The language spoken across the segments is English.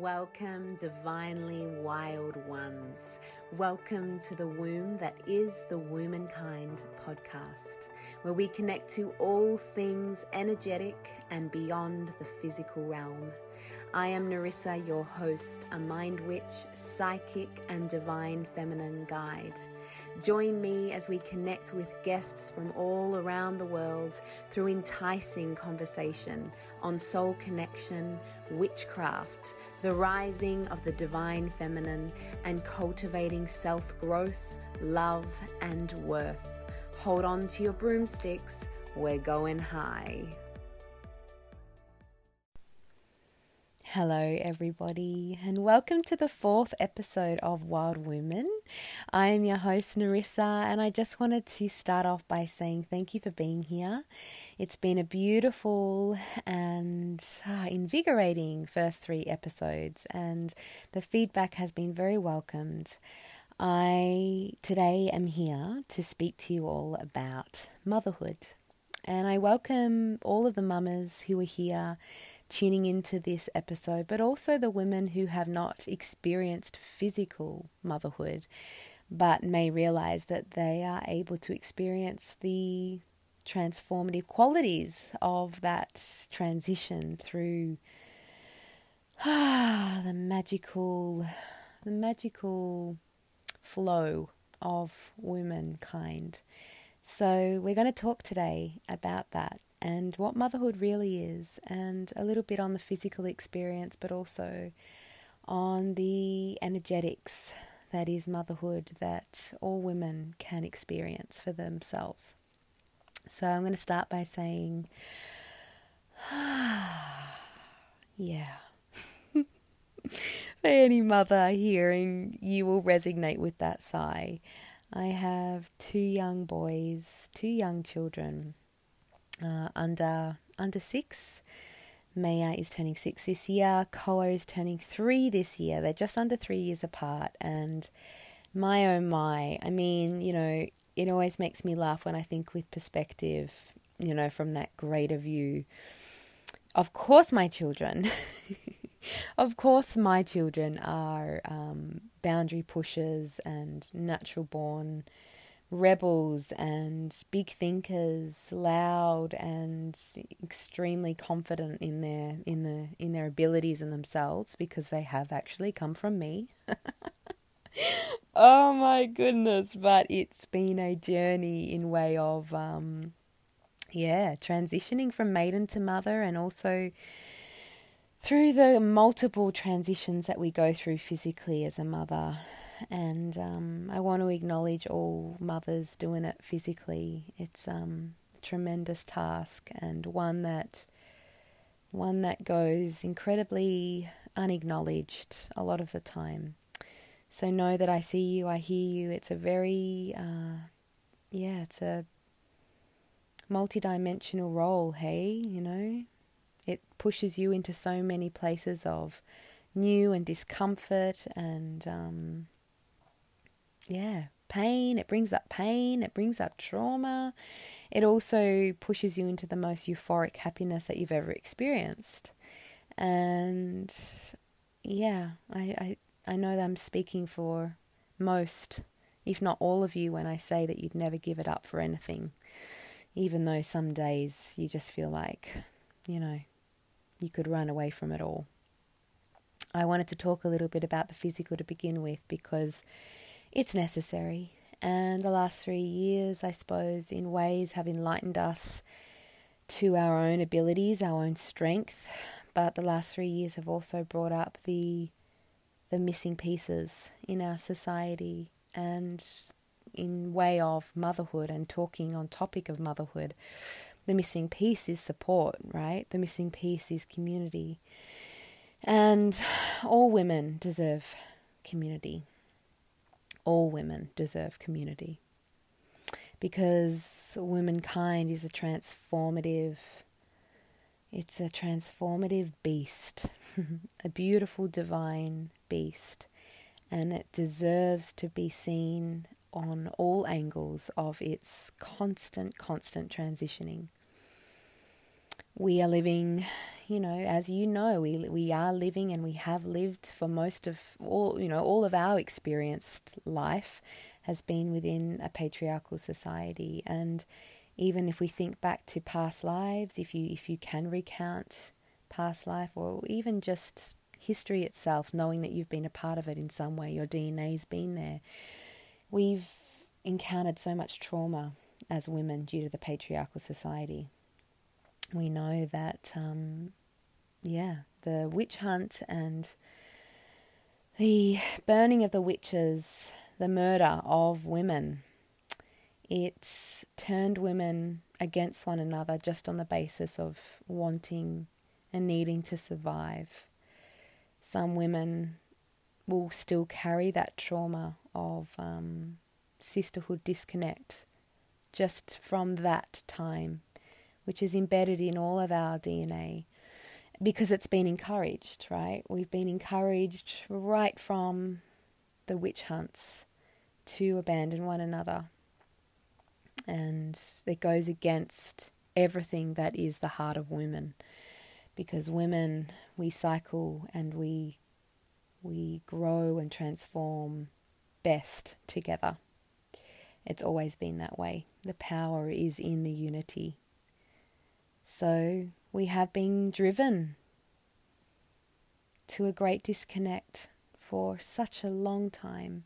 Welcome, divinely wild ones. Welcome to the womb that is the Womankind podcast, where we connect to all things energetic and beyond the physical realm. I am Nerissa, your host, a mind witch, psychic, and divine feminine guide. Join me as we connect with guests from all around the world through enticing conversation on soul connection, witchcraft, the rising of the divine feminine, and cultivating self growth, love, and worth. Hold on to your broomsticks, we're going high. Hello, everybody, and welcome to the fourth episode of Wild Women. I am your host, Nerissa, and I just wanted to start off by saying thank you for being here. It's been a beautiful and uh, invigorating first three episodes, and the feedback has been very welcomed. I today am here to speak to you all about motherhood, and I welcome all of the mamas who are here tuning into this episode, but also the women who have not experienced physical motherhood but may realize that they are able to experience the transformative qualities of that transition through ah, the magical the magical flow of womankind. So we're going to talk today about that and what motherhood really is, and a little bit on the physical experience, but also on the energetics that is motherhood that all women can experience for themselves. So I'm going to start by saying, yeah. for any mother hearing, you will resonate with that sigh. I have two young boys, two young children uh, under under six. Maya is turning six this year. Koa is turning three this year. They're just under three years apart. And my oh my, I mean, you know, it always makes me laugh when I think with perspective, you know, from that greater view. Of course, my children, of course, my children are um, boundary pushers and natural born rebels and big thinkers, loud and extremely confident in their in the in their abilities and themselves because they have actually come from me. oh my goodness, but it's been a journey in way of um yeah, transitioning from maiden to mother and also through the multiple transitions that we go through physically as a mother and um, I want to acknowledge all mothers doing it physically. It's um, a tremendous task and one that one that goes incredibly unacknowledged a lot of the time. So know that I see you, I hear you. It's a very, uh, yeah, it's a multidimensional role. Hey, you know, it pushes you into so many places of new and discomfort and um, yeah, pain. It brings up pain. It brings up trauma. It also pushes you into the most euphoric happiness that you've ever experienced. And yeah, I, I, I know that I'm speaking for most, if not all of you, when I say that you'd never give it up for anything. Even though some days you just feel like, you know, you could run away from it all. I wanted to talk a little bit about the physical to begin with because it's necessary. And the last three years, I suppose, in ways have enlightened us to our own abilities, our own strength. But the last three years have also brought up the the missing pieces in our society and in way of motherhood and talking on topic of motherhood. The missing piece is support, right? The missing piece is community. And all women deserve community all women deserve community. Because womankind is a transformative it's a transformative beast a beautiful divine beast and it deserves to be seen on all angles of its constant constant transitioning we are living, you know, as you know, we we are living and we have lived for most of all, you know, all of our experienced life has been within a patriarchal society and even if we think back to past lives, if you if you can recount past life or even just history itself, knowing that you've been a part of it in some way, your DNA's been there. We've encountered so much trauma as women due to the patriarchal society. We know that, um, yeah, the witch hunt and the burning of the witches, the murder of women, it's turned women against one another just on the basis of wanting and needing to survive. Some women will still carry that trauma of um, sisterhood disconnect just from that time, which is embedded in all of our DNA because it's been encouraged, right? We've been encouraged right from the witch hunts to abandon one another. And it goes against everything that is the heart of women because women we cycle and we we grow and transform best together. It's always been that way. The power is in the unity. So we have been driven to a great disconnect for such a long time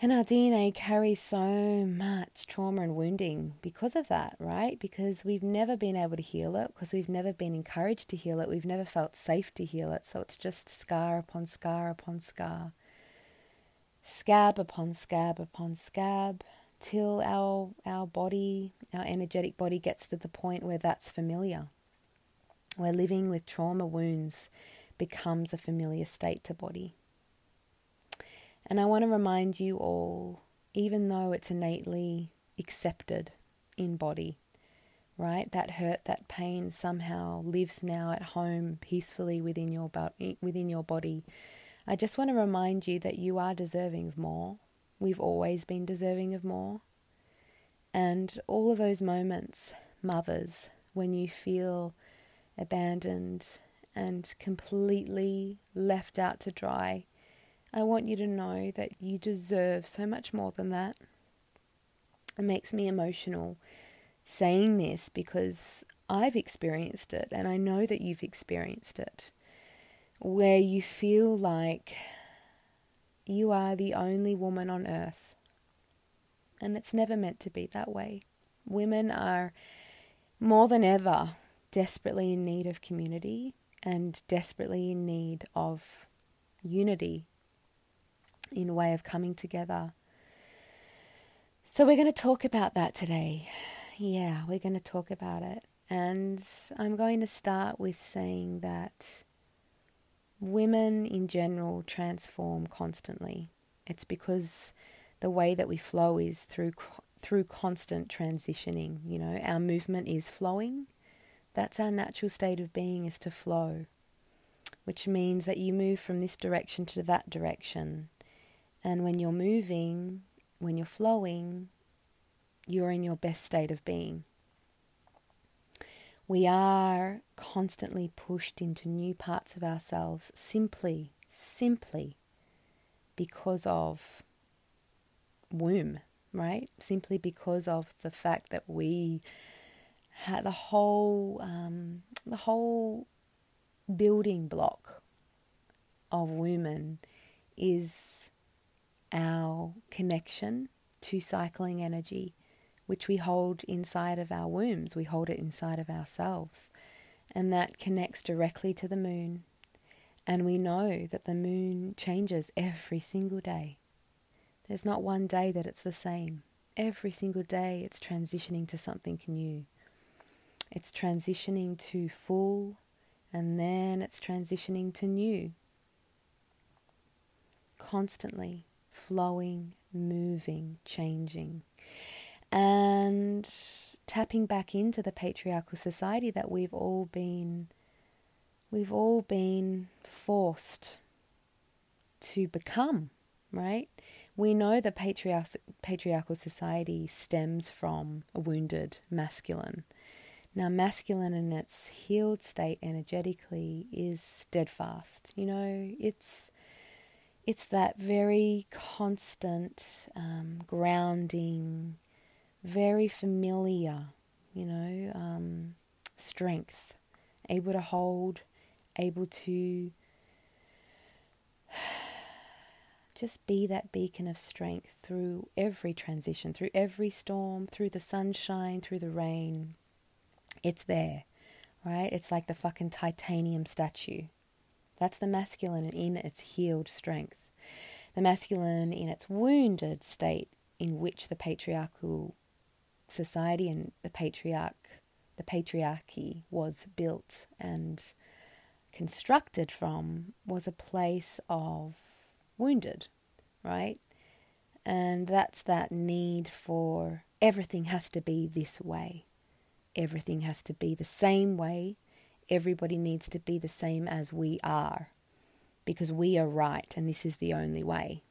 and our DNA carries so much trauma and wounding because of that, right? Because we've never been able to heal it, because we've never been encouraged to heal it, we've never felt safe to heal it. So it's just scar upon scar upon scar, scab upon scab upon scab, till our our body, our energetic body gets to the point where that's familiar. Where living with trauma wounds becomes a familiar state to body. And I want to remind you all, even though it's innately accepted in body, right? That hurt, that pain somehow lives now at home peacefully within your within your body. I just want to remind you that you are deserving of more. We've always been deserving of more. And all of those moments, mothers, when you feel abandoned and completely left out to dry, I want you to know that you deserve so much more than that. It makes me emotional saying this because I've experienced it and I know that you've experienced it. Where you feel like you are the only woman on earth. And it's never meant to be that way. Women are more than ever desperately in need of community and desperately in need of unity in way of coming together. So, we're going to talk about that today. Yeah, we're going to talk about it. And I'm going to start with saying that women in general transform constantly. It's because the way that we flow is through through constant transitioning. You know, our movement is flowing. That's our natural state of being is to flow, which means that you move from this direction to that direction. And when you're moving, when you're flowing, you're in your best state of being. We are constantly pushed into new parts of ourselves simply, simply because of womb, right? Simply because of the fact that we had the whole, um, the whole building block of women is our connection to cycling energy, which we hold inside of our wombs, we hold it inside of ourselves. And that connects directly to the moon. And we know that the moon changes every single day. There's not one day that it's the same. Every single day it's transitioning to something new. It's transitioning to full, and then it's transitioning to new. Constantly flowing, moving, changing, and tapping back into the patriarchal society that we've all been we've all been forced to become, right? We know the patriarchal, patriarchal society stems from a wounded masculine. Now, masculine in its healed state energetically is steadfast. You know, it's it's that very constant, um, grounding, very familiar, you know, um, strength, able to hold, able to just be that beacon of strength through every transition, through every storm, through the sunshine, through the rain. It's there, right? It's like the fucking titanium statue. That's the masculine in its healed strength. The masculine in its wounded state, in which the patriarchal society and the patriarch, the patriarchy was built and constructed from, was a place of wounded, right? And that's that need for everything has to be this way. Everything has to be the same way everybody needs to be the same as we are because we are right and this is the only way.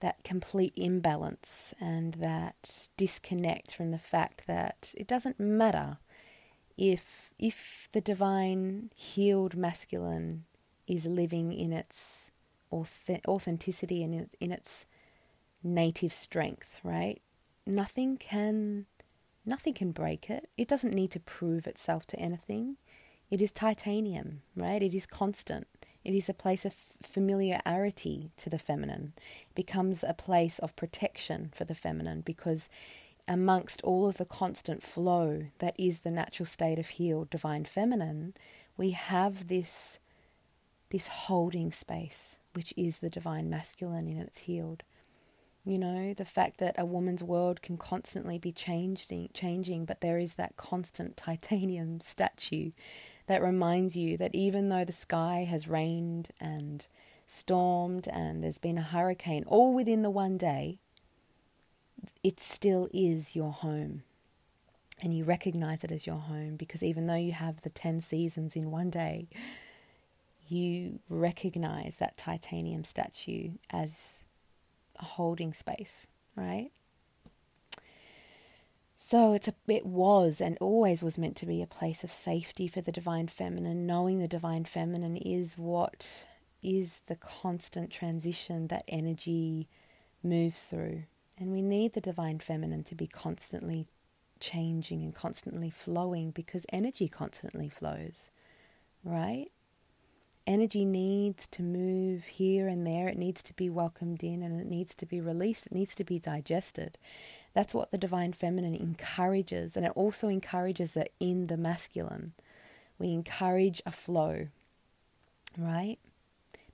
That complete imbalance and that disconnect from the fact that it doesn't matter if if the divine healed masculine is living in its authenticity and in its native strength, right? Nothing can nothing can break it. It doesn't need to prove itself to anything. It is titanium, right? It is constant. It is a place of familiarity to the feminine. It becomes a place of protection for the feminine because amongst all of the constant flow that is the natural state of healed divine feminine, we have this this holding space, which is the divine masculine in its healed. You know, the fact that a woman's world can constantly be changing, changing, but there is that constant titanium statue that reminds you that even though the sky has rained and stormed and there's been a hurricane all within the one day, it still is your home. And you recognize it as your home because even though you have the 10 seasons in one day, you recognize that titanium statue as a holding space, right? So it's a, it was and always was meant to be a place of safety for the divine feminine. Knowing the divine feminine is what is the constant transition that energy moves through. And we need the divine feminine to be constantly changing and constantly flowing because energy constantly flows, right? Energy needs to move here and there. It needs to be welcomed in and it needs to be released. It needs to be digested. That's what the divine feminine encourages, and it also encourages it in the masculine. We encourage a flow, right?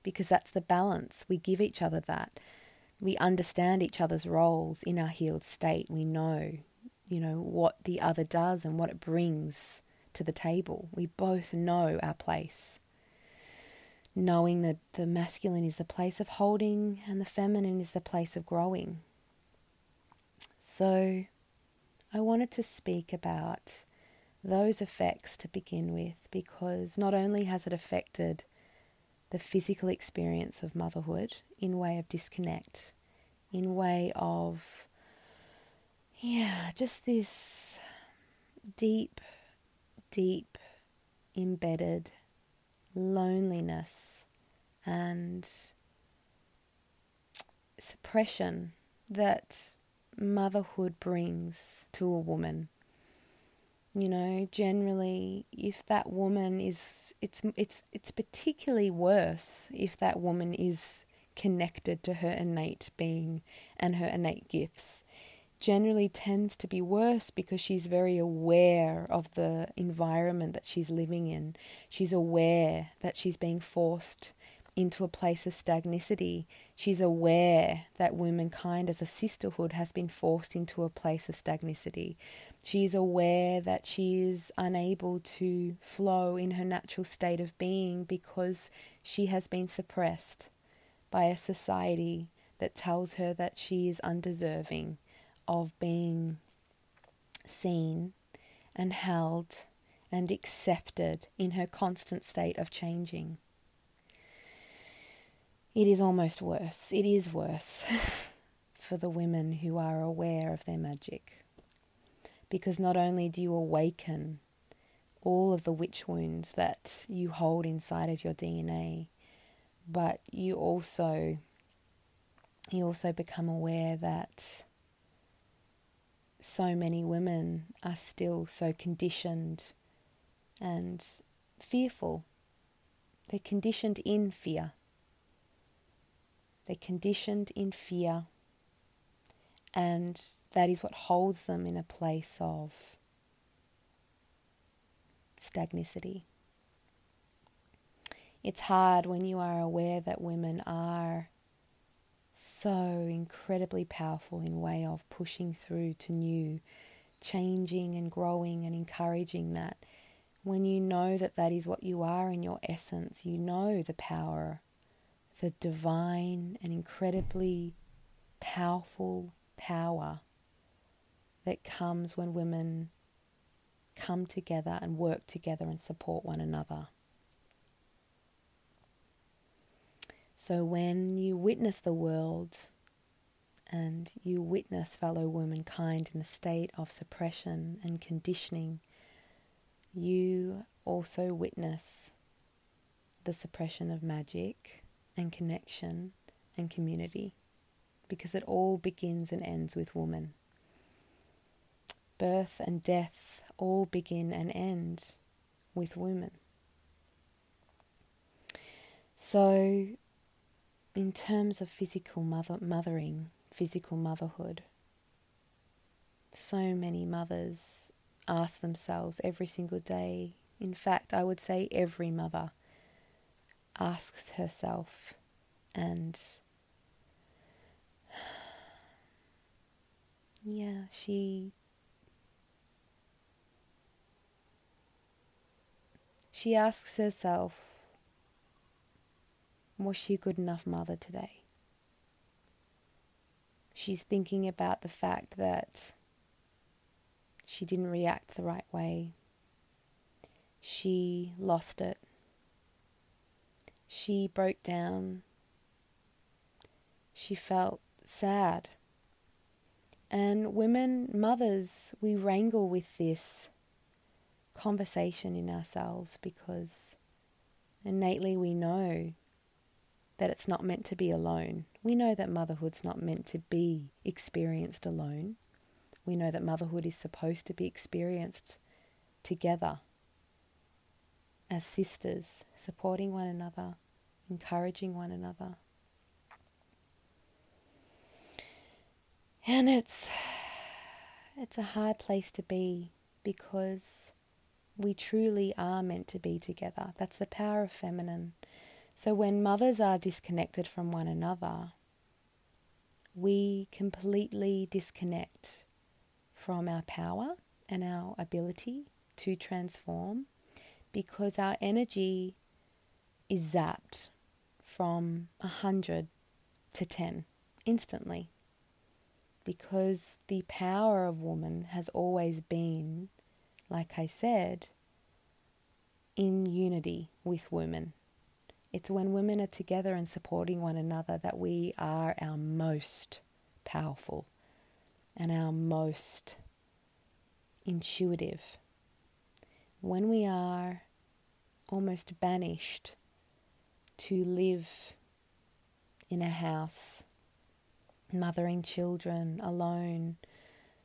Because that's the balance. We give each other that. We understand each other's roles in our healed state. We know, you know, what the other does and what it brings to the table. We both know our place. Knowing that the masculine is the place of holding and the feminine is the place of growing. So, I wanted to speak about those effects to begin with because not only has it affected the physical experience of motherhood in way of disconnect, in way of yeah, just this deep, deep, embedded loneliness and suppression that motherhood brings to a woman. You know, generally, if that woman is, it's it's it's particularly worse if that woman is connected to her innate being and her innate gifts. Generally, tends to be worse because she's very aware of the environment that she's living in. She's aware that she's being forced into a place of stagnicity. She's aware that womankind as a sisterhood has been forced into a place of stagnicity. She's aware that she is unable to flow in her natural state of being because she has been suppressed by a society that tells her that she is undeserving of being seen and held and accepted in her constant state of changing it is almost worse. It is worse for the women who are aware of their magic. Because not only do you awaken all of the witch wounds that you hold inside of your DNA, but you also you also become aware that so many women are still so conditioned and fearful. They're conditioned in fear. They're conditioned in fear, and that is what holds them in a place of stagnicity. It's hard when you are aware that women are so incredibly powerful in way of pushing through to new, changing and growing and encouraging that. When you know that that is what you are in your essence, you know the power, the divine and incredibly powerful power that comes when women come together and work together and support one another. So when you witness the world and you witness fellow womankind in a state of suppression and conditioning, you also witness the suppression of magic and connection and community because it all begins and ends with woman. Birth and death all begin and end with women. So, in terms of physical mother, mothering, physical motherhood, so many mothers ask themselves every single day. In fact, I would say every mother asks herself and yeah, she she asks herself was she a good enough mother today? She's thinking about the fact that she didn't react the right way. She lost it. She broke down. She felt sad. And women, mothers, we wrangle with this conversation in ourselves because innately we know that it's not meant to be alone. We know that motherhood's not meant to be experienced alone. We know that motherhood is supposed to be experienced together as sisters, supporting one another, encouraging one another. And it's it's a hard place to be because we truly are meant to be together. That's the power of feminine. So when mothers are disconnected from one another, we completely disconnect from our power and our ability to transform because our energy is zapped from 100 to 10 instantly. Because the power of woman has always been, like I said, in unity with women. It's when women are together and supporting one another that we are our most powerful and our most intuitive. When we are almost banished to live in a house, mothering children alone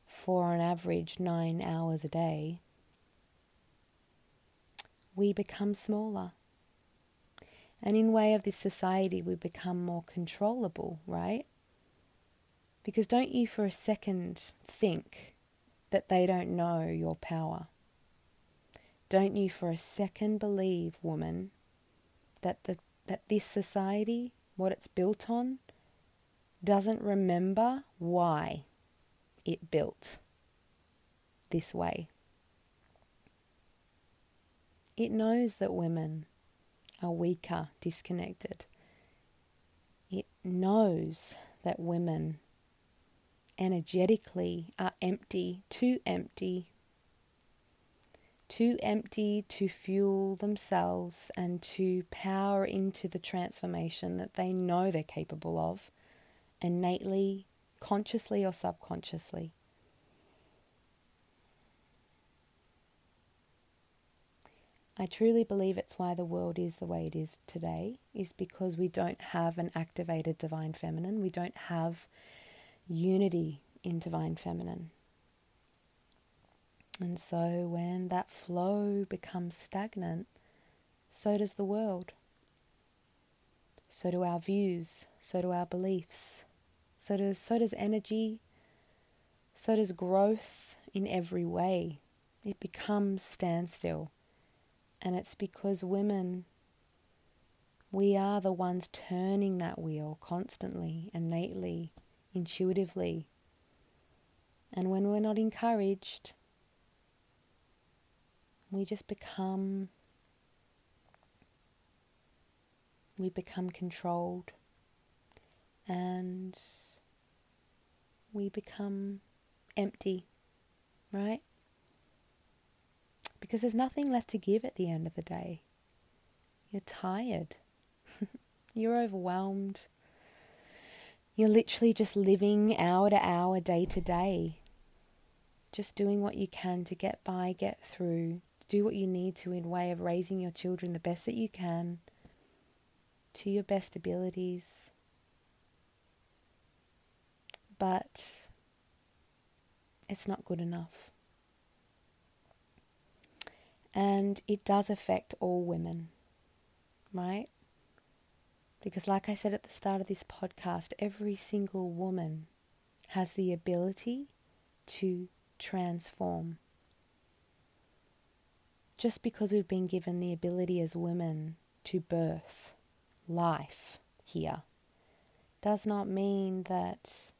for an average nine hours a day, we become smaller and in way of this society, we become more controllable, right? Because don't you for a second think that they don't know your power? Don't you for a second believe, woman, that the that this society, what it's built on, doesn't remember why it built this way. It knows that women are weaker, disconnected. It knows that women energetically are empty, too empty, too empty to fuel themselves and to power into the transformation that they know they're capable of innately, consciously, or subconsciously. I truly believe it's why the world is the way it is today, is because we don't have an activated divine feminine. We don't have unity in divine feminine. And so when that flow becomes stagnant, so does the world. So do our views, so do our beliefs, so does so does energy, so does growth in every way. It becomes standstill. And it's because women, we are the ones turning that wheel constantly, innately, intuitively. And when we're not encouraged, we just become we become controlled and we become empty, right? because there's nothing left to give at the end of the day. You're tired. You're overwhelmed. You're literally just living hour to hour, day to day. Just doing what you can to get by, get through, do what you need to in way of raising your children the best that you can, to your best abilities. But it's not good enough. And it does affect all women, right? Because, like I said at the start of this podcast, every single woman has the ability to transform. Just because we've been given the ability as women to birth life here does not mean that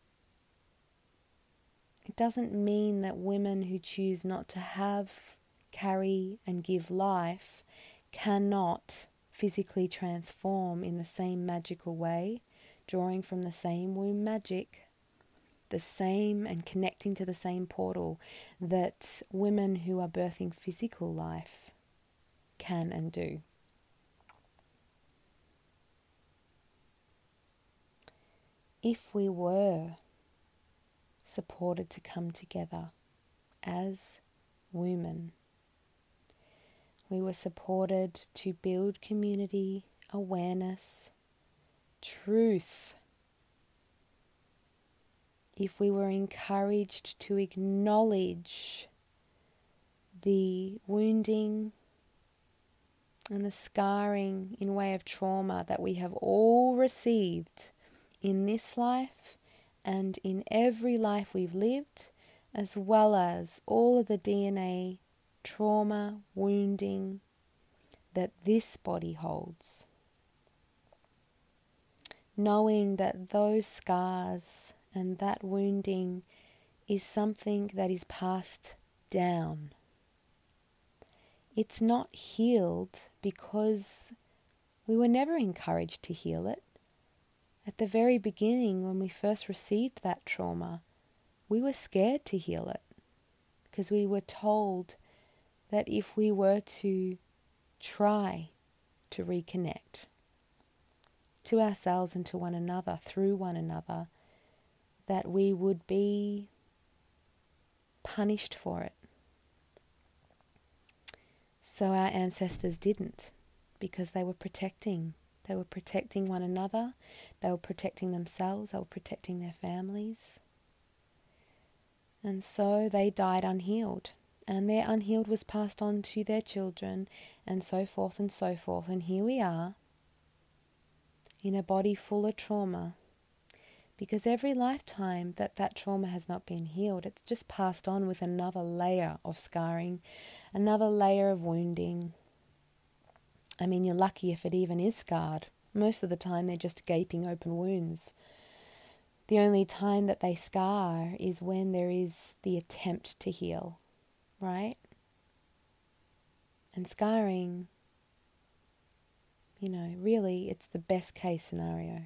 it doesn't mean that women who choose not to have carry, and give life cannot physically transform in the same magical way, drawing from the same womb magic, the same and connecting to the same portal that women who are birthing physical life can and do. If we were supported to come together as women we were supported to build community, awareness, truth. If we were encouraged to acknowledge the wounding and the scarring in way of trauma that we have all received in this life and in every life we've lived, as well as all of the DNA trauma, wounding that this body holds. Knowing that those scars and that wounding is something that is passed down. It's not healed because we were never encouraged to heal it. At the very beginning, when we first received that trauma, we were scared to heal it because we were told that if we were to try to reconnect to ourselves and to one another through one another, that we would be punished for it. So our ancestors didn't because they were protecting. They were protecting one another, they were protecting themselves, they were protecting their families. And so they died unhealed and their unhealed was passed on to their children, and so forth and so forth. And here we are in a body full of trauma. Because every lifetime that that trauma has not been healed, it's just passed on with another layer of scarring, another layer of wounding. I mean, you're lucky if it even is scarred. Most of the time, they're just gaping open wounds. The only time that they scar is when there is the attempt to heal right? And scarring, you know, really it's the best case scenario.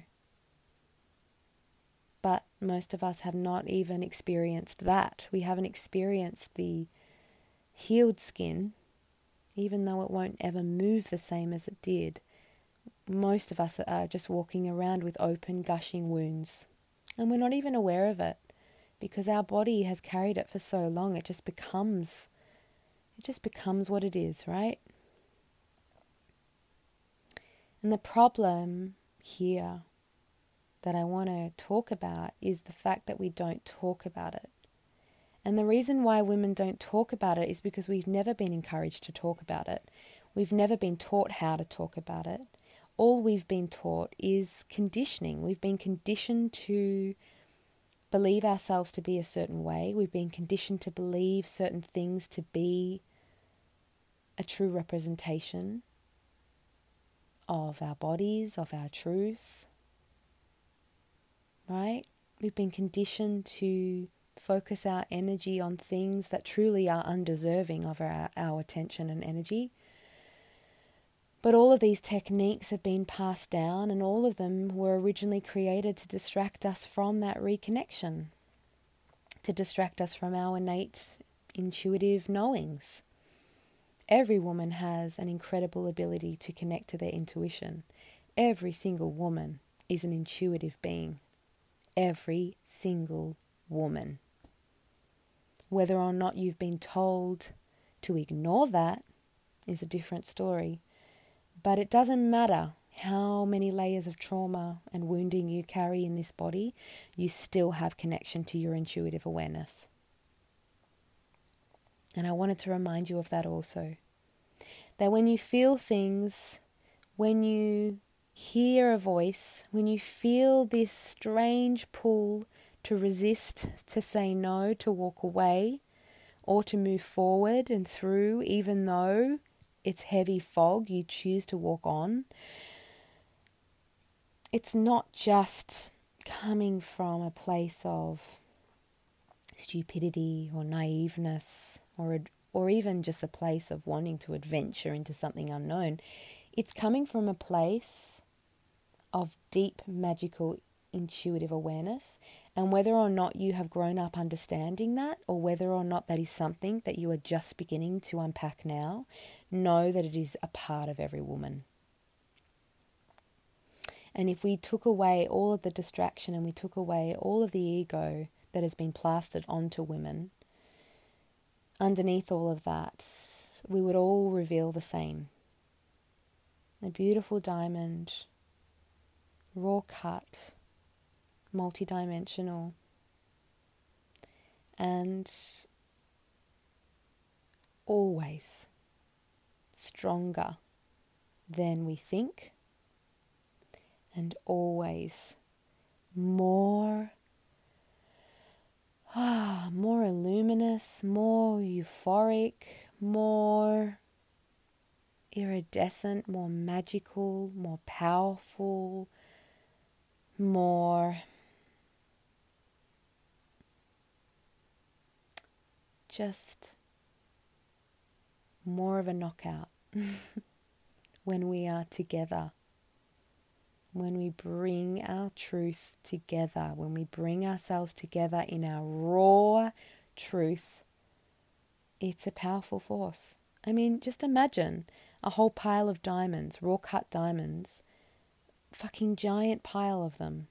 But most of us have not even experienced that. We haven't experienced the healed skin, even though it won't ever move the same as it did. Most of us are just walking around with open, gushing wounds, and we're not even aware of it because our body has carried it for so long, it just becomes it just becomes what it is, right? And the problem here that I want to talk about is the fact that we don't talk about it. And the reason why women don't talk about it is because we've never been encouraged to talk about it. We've never been taught how to talk about it. All we've been taught is conditioning. We've been conditioned to believe ourselves to be a certain way. We've been conditioned to believe certain things to be a true representation of our bodies, of our truth. Right? We've been conditioned to focus our energy on things that truly are undeserving of our, our attention and energy. But all of these techniques have been passed down, and all of them were originally created to distract us from that reconnection, to distract us from our innate intuitive knowings. Every woman has an incredible ability to connect to their intuition. Every single woman is an intuitive being. Every single woman. Whether or not you've been told to ignore that is a different story. But it doesn't matter how many layers of trauma and wounding you carry in this body, you still have connection to your intuitive awareness. And I wanted to remind you of that also. That when you feel things, when you hear a voice, when you feel this strange pull to resist, to say no, to walk away, or to move forward and through, even though it's heavy fog you choose to walk on, it's not just coming from a place of stupidity or naiveness or or even just a place of wanting to adventure into something unknown. It's coming from a place of deep magical intuitive awareness and whether or not you have grown up understanding that, or whether or not that is something that you are just beginning to unpack now, know that it is a part of every woman. And if we took away all of the distraction and we took away all of the ego that has been plastered onto women, underneath all of that, we would all reveal the same a beautiful diamond, raw cut multidimensional, and always stronger than we think, and always more. Ah, more luminous, more euphoric, more iridescent, more magical, more powerful, more just more of a knockout when we are together. When we bring our truth together, when we bring ourselves together in our raw truth, it's a powerful force. I mean, just imagine a whole pile of diamonds, raw cut diamonds, fucking giant pile of them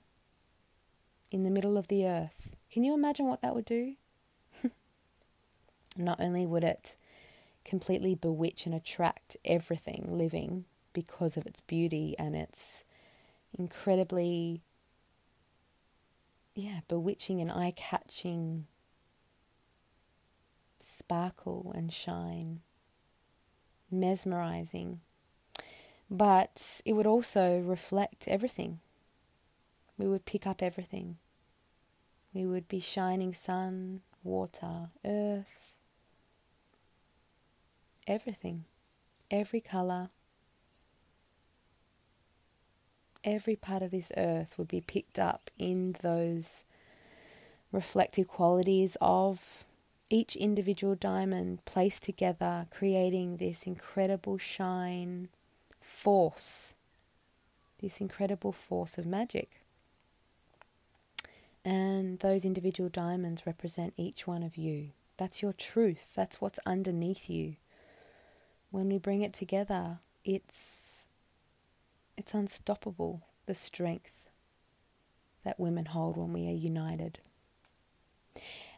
in the middle of the earth. Can you imagine what that would do? Not only would it completely bewitch and attract everything living because of its beauty and its incredibly, yeah, bewitching and eye catching sparkle and shine, mesmerizing. But it would also reflect everything. We would pick up everything. We would be shining sun, water, earth, everything, every color, every part of this earth would be picked up in those reflective qualities of each individual diamond placed together, creating this incredible shine force, this incredible force of magic. And those individual diamonds represent each one of you. That's your truth. That's what's underneath you when we bring it together, it's it's unstoppable the strength that women hold when we are united.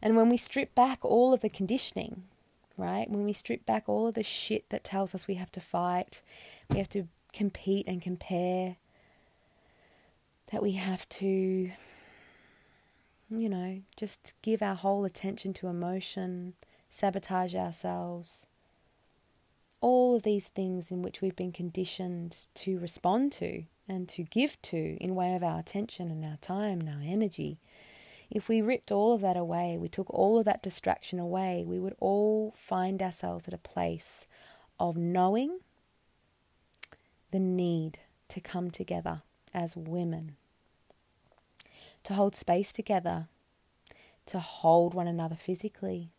And when we strip back all of the conditioning, right? When we strip back all of the shit that tells us we have to fight, we have to compete and compare, that we have to, you know, just give our whole attention to emotion, sabotage ourselves. All of these things in which we've been conditioned to respond to and to give to in way of our attention and our time and our energy. If we ripped all of that away, we took all of that distraction away, we would all find ourselves at a place of knowing the need to come together as women, to hold space together, to hold one another physically,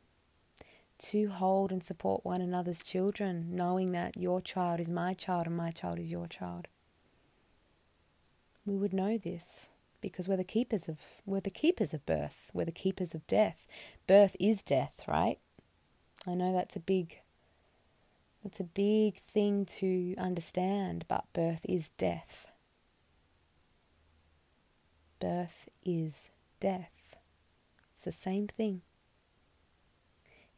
to hold and support one another's children, knowing that your child is my child and my child is your child. We would know this because we're the keepers of we're the keepers of birth, we're the keepers of death. Birth is death, right? I know that's a big that's a big thing to understand, but birth is death. Birth is death. It's the same thing.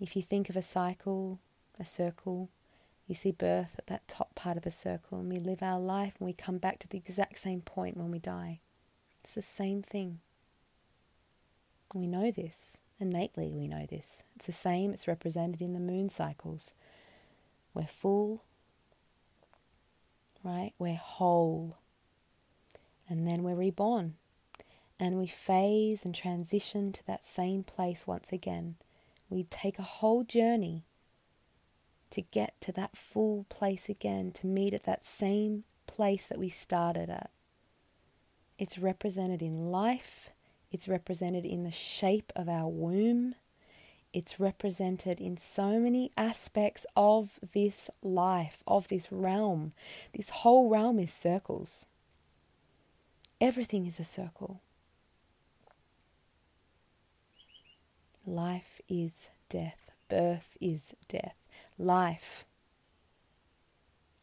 If you think of a cycle, a circle, you see birth at that top part of the circle, and we live our life and we come back to the exact same point when we die. It's the same thing. We know this. Innately, we know this. It's the same, it's represented in the moon cycles. We're full, right? We're whole. And then we're reborn. And we phase and transition to that same place once again. We take a whole journey to get to that full place again, to meet at that same place that we started at. It's represented in life, it's represented in the shape of our womb, it's represented in so many aspects of this life, of this realm. This whole realm is circles. Everything is a circle. Life is death. Birth is death. Life.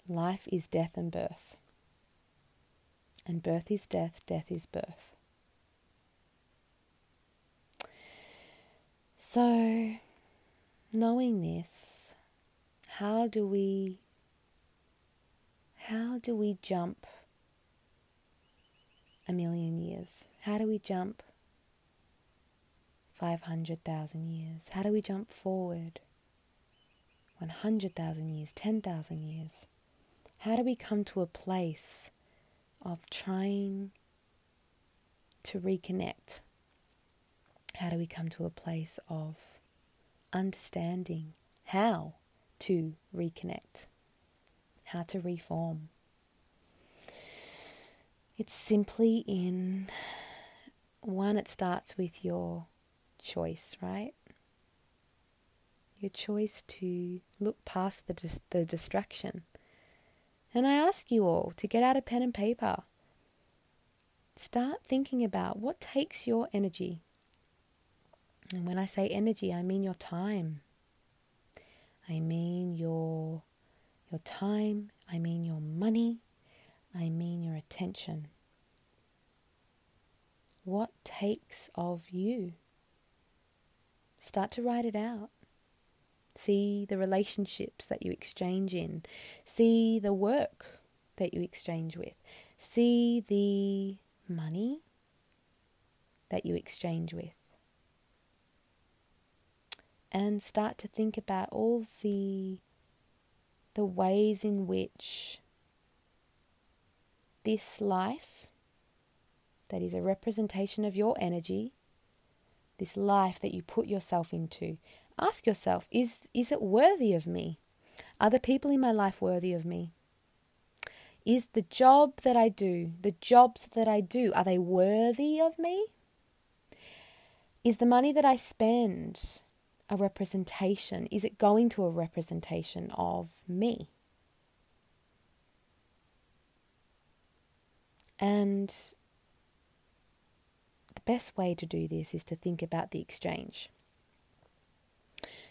Life is death and birth. And birth is death, death is birth. So, knowing this, how do we how do we jump a million years? How do we jump 500,000 years? How do we jump forward 100,000 years, 10,000 years? How do we come to a place of trying to reconnect? How do we come to a place of understanding how to reconnect, how to reform? It's simply in one, it starts with your choice, right? Your choice to look past the, dis- the distraction and I ask you all to get out a pen and paper. Start thinking about what takes your energy. And when I say energy, I mean your time. I mean your your time, I mean your money, I mean your attention. What takes of you? Start to write it out. See the relationships that you exchange in. See the work that you exchange with. See the money that you exchange with. And start to think about all the the ways in which this life that is a representation of your energy, this life that you put yourself into, Ask yourself is, is it worthy of me? Are the people in my life worthy of me? Is the job that I do, the jobs that I do, are they worthy of me? Is the money that I spend a representation? Is it going to a representation of me? And the best way to do this is to think about the exchange.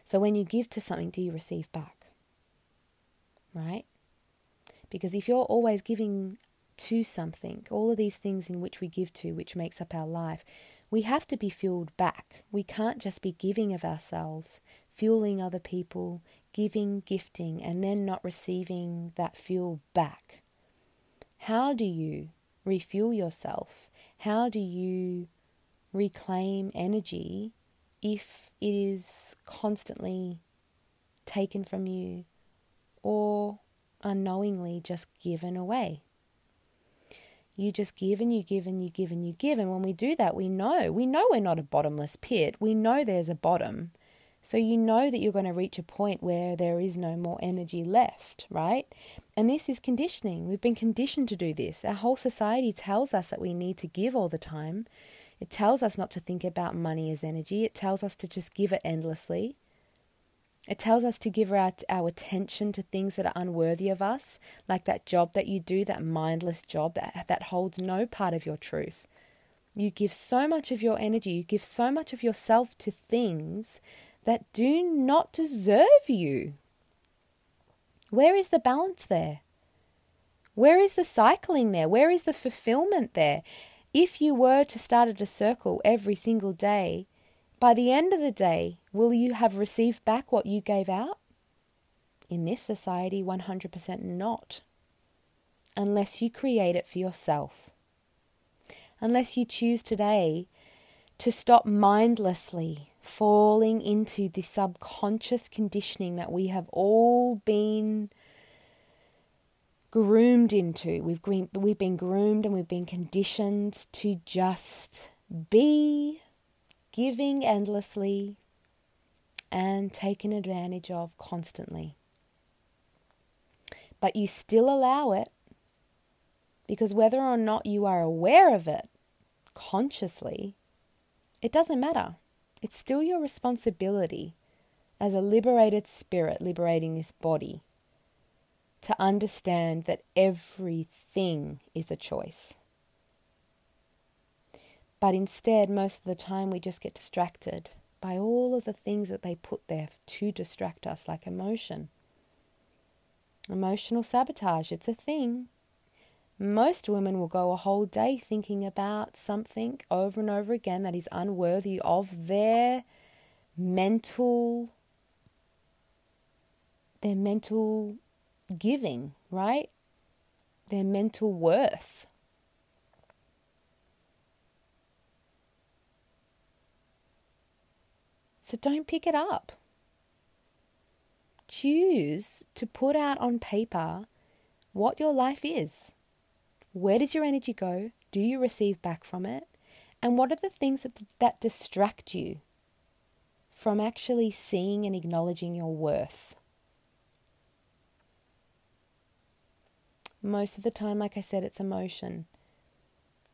So when you give to something, do you receive back? Right? Because if you're always giving to something, all of these things in which we give to, which makes up our life, we have to be fueled back. We can't just be giving of ourselves, fueling other people, giving, gifting, and then not receiving that fuel back. How do you refuel yourself? How do you reclaim energy if it is constantly taken from you or unknowingly just given away? You just give and you give and you give and you give. And when we do that, we know. We know we're not a bottomless pit. We know there's a bottom. So you know that you're going to reach a point where there is no more energy left, right? And this is conditioning. We've been conditioned to do this. Our whole society tells us that we need to give all the time. It tells us not to think about money as energy. It tells us to just give it endlessly. It tells us to give our, our attention to things that are unworthy of us, like that job that you do, that mindless job that, that holds no part of your truth. You give so much of your energy, you give so much of yourself to things that do not deserve you. Where is the balance there? Where is the cycling there? Where is the fulfillment there? If you were to start at a circle every single day, by the end of the day, will you have received back what you gave out? In this society, 100% not. Unless you create it for yourself. Unless you choose today to stop mindlessly falling into the subconscious conditioning that we have all been groomed into. We've, we've been groomed and we've been conditioned to just be giving endlessly and taken advantage of constantly. But you still allow it because whether or not you are aware of it consciously, it doesn't matter. It's still your responsibility as a liberated spirit liberating this body to understand that everything is a choice. But instead, most of the time, we just get distracted by all of the things that they put there to distract us, like emotion. Emotional sabotage, it's a thing. Most women will go a whole day thinking about something over and over again that is unworthy of their mental their mental giving, right? Their mental worth. So don't pick it up. Choose to put out on paper what your life is. Where does your energy go? Do you receive back from it? And what are the things that, that distract you from actually seeing and acknowledging your worth? Most of the time, like I said, it's emotion,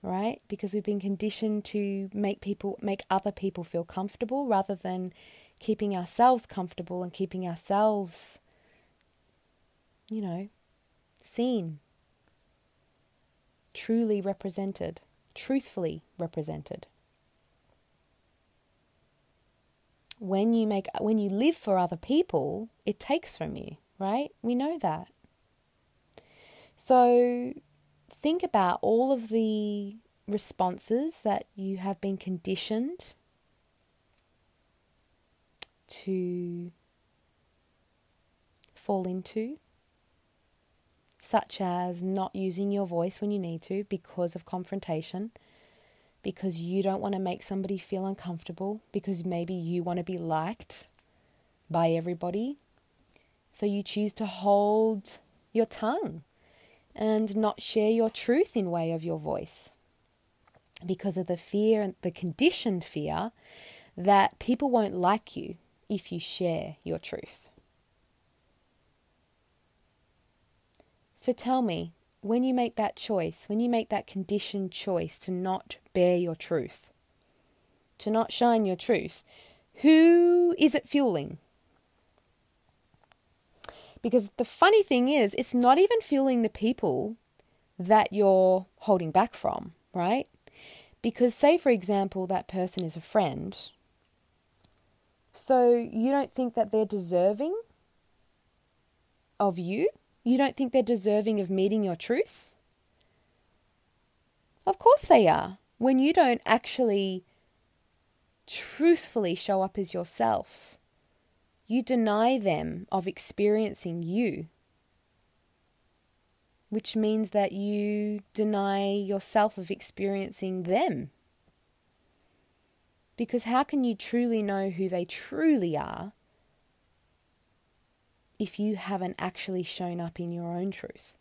right? Because we've been conditioned to make people, make other people feel comfortable rather than keeping ourselves comfortable and keeping ourselves, you know, seen truly represented, truthfully represented. When you make when you live for other people, it takes from you, right? We know that. So think about all of the responses that you have been conditioned to fall into such as not using your voice when you need to because of confrontation, because you don't want to make somebody feel uncomfortable, because maybe you want to be liked by everybody. So you choose to hold your tongue and not share your truth in way of your voice because of the fear and the conditioned fear that people won't like you if you share your truth. So tell me, when you make that choice, when you make that conditioned choice to not bear your truth, to not shine your truth, who is it fueling? Because the funny thing is, it's not even fueling the people that you're holding back from, right? Because, say, for example, that person is a friend. So you don't think that they're deserving of you? You don't think they're deserving of meeting your truth? Of course they are. When you don't actually truthfully show up as yourself, you deny them of experiencing you. which means that you deny yourself of experiencing them. Because how can you truly know who they truly are if you haven't actually shown up in your own truth?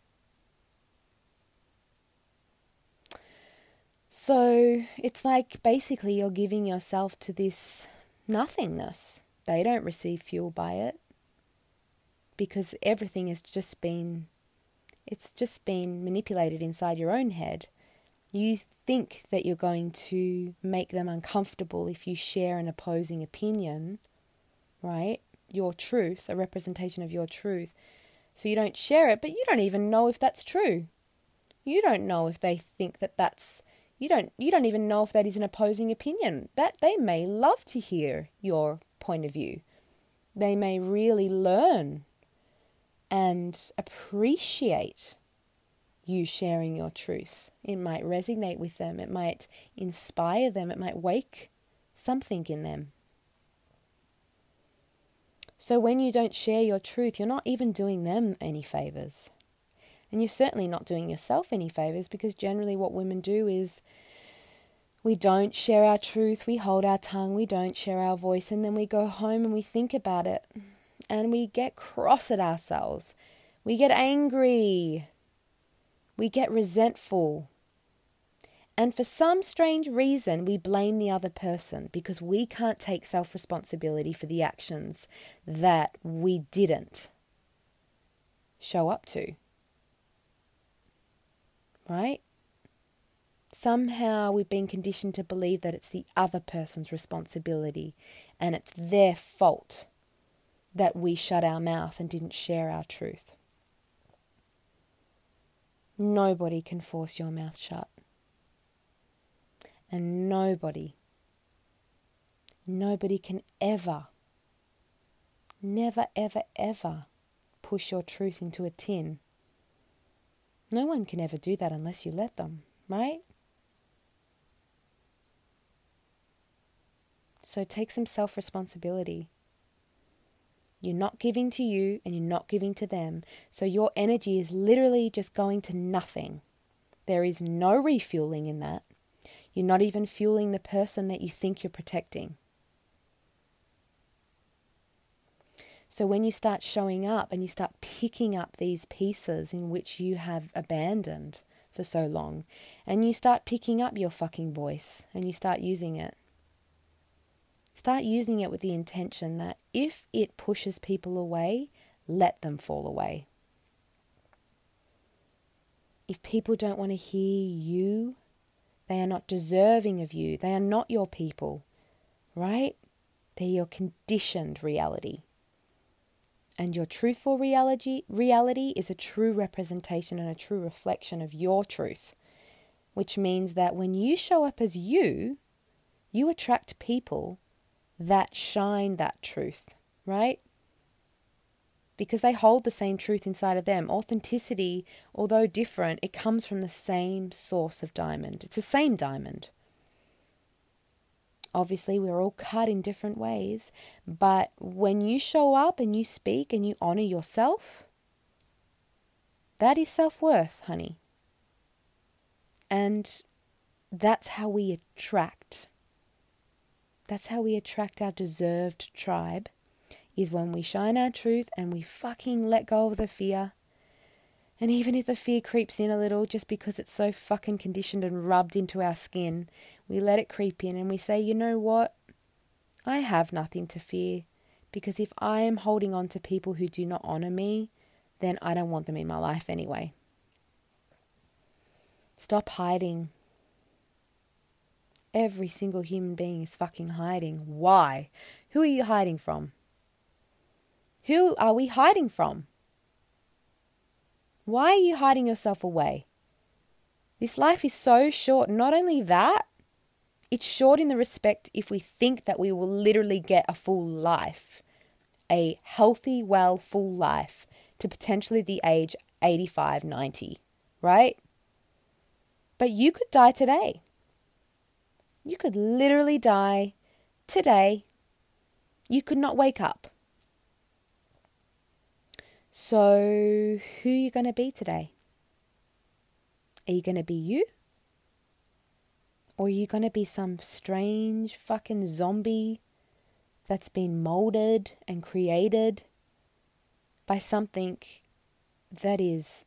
So it's like basically you're giving yourself to this nothingness. They don't receive fuel by it because everything has just been it's just been manipulated inside your own head. You think that you're going to make them uncomfortable if you share an opposing opinion, right? Your truth, a representation of your truth. So you don't share it, but you don't even know if that's true. You don't know if they think that that's you don't you don't even know if that is an opposing opinion. That they may love to hear your point of view. They may really learn and appreciate you sharing your truth. It might resonate with them, it might inspire them, it might wake something in them. So when you don't share your truth, you're not even doing them any favors. And you're certainly not doing yourself any favors because generally what women do is we don't share our truth, we hold our tongue, we don't share our voice, and then we go home and we think about it and we get cross at ourselves. We get angry. We get resentful. And for some strange reason, we blame the other person because we can't take self responsibility for the actions that we didn't show up to right? Somehow we've been conditioned to believe that it's the other person's responsibility and it's their fault that we shut our mouth and didn't share our truth. Nobody can force your mouth shut. And nobody, nobody can ever, never, ever, ever push your truth into a tin no one can ever do that unless you let them, right? So take some self responsibility. You're not giving to you and you're not giving to them. So your energy is literally just going to nothing. There is no refueling in that. You're not even fueling the person that you think you're protecting. So when you start showing up and you start picking up these pieces in which you have abandoned for so long, and you start picking up your fucking voice and you start using it, start using it with the intention that if it pushes people away, let them fall away. If people don't want to hear you, they are not deserving of you. They are not your people, right? They're your conditioned reality. And your truthful reality, reality is a true representation and a true reflection of your truth, which means that when you show up as you, you attract people that shine that truth, right? Because they hold the same truth inside of them. Authenticity, although different, it comes from the same source of diamond. It's the same diamond. Obviously, we're all cut in different ways, but when you show up and you speak and you honor yourself, that is self worth, honey. And that's how we attract. That's how we attract our deserved tribe, is when we shine our truth and we fucking let go of the fear. And even if the fear creeps in a little, just because it's so fucking conditioned and rubbed into our skin, we let it creep in and we say, you know what? I have nothing to fear because if I am holding on to people who do not honor me, then I don't want them in my life anyway. Stop hiding. Every single human being is fucking hiding. Why? Who are you hiding from? Who are we hiding from? Why are you hiding yourself away? This life is so short. Not only that, it's short in the respect if we think that we will literally get a full life, a healthy, well, full life to potentially the age 85, 90, right? But you could die today. You could literally die today. You could not wake up. So, who are you going to be today? Are you going to be you? Or are you going to be some strange fucking zombie that's been molded and created by something that is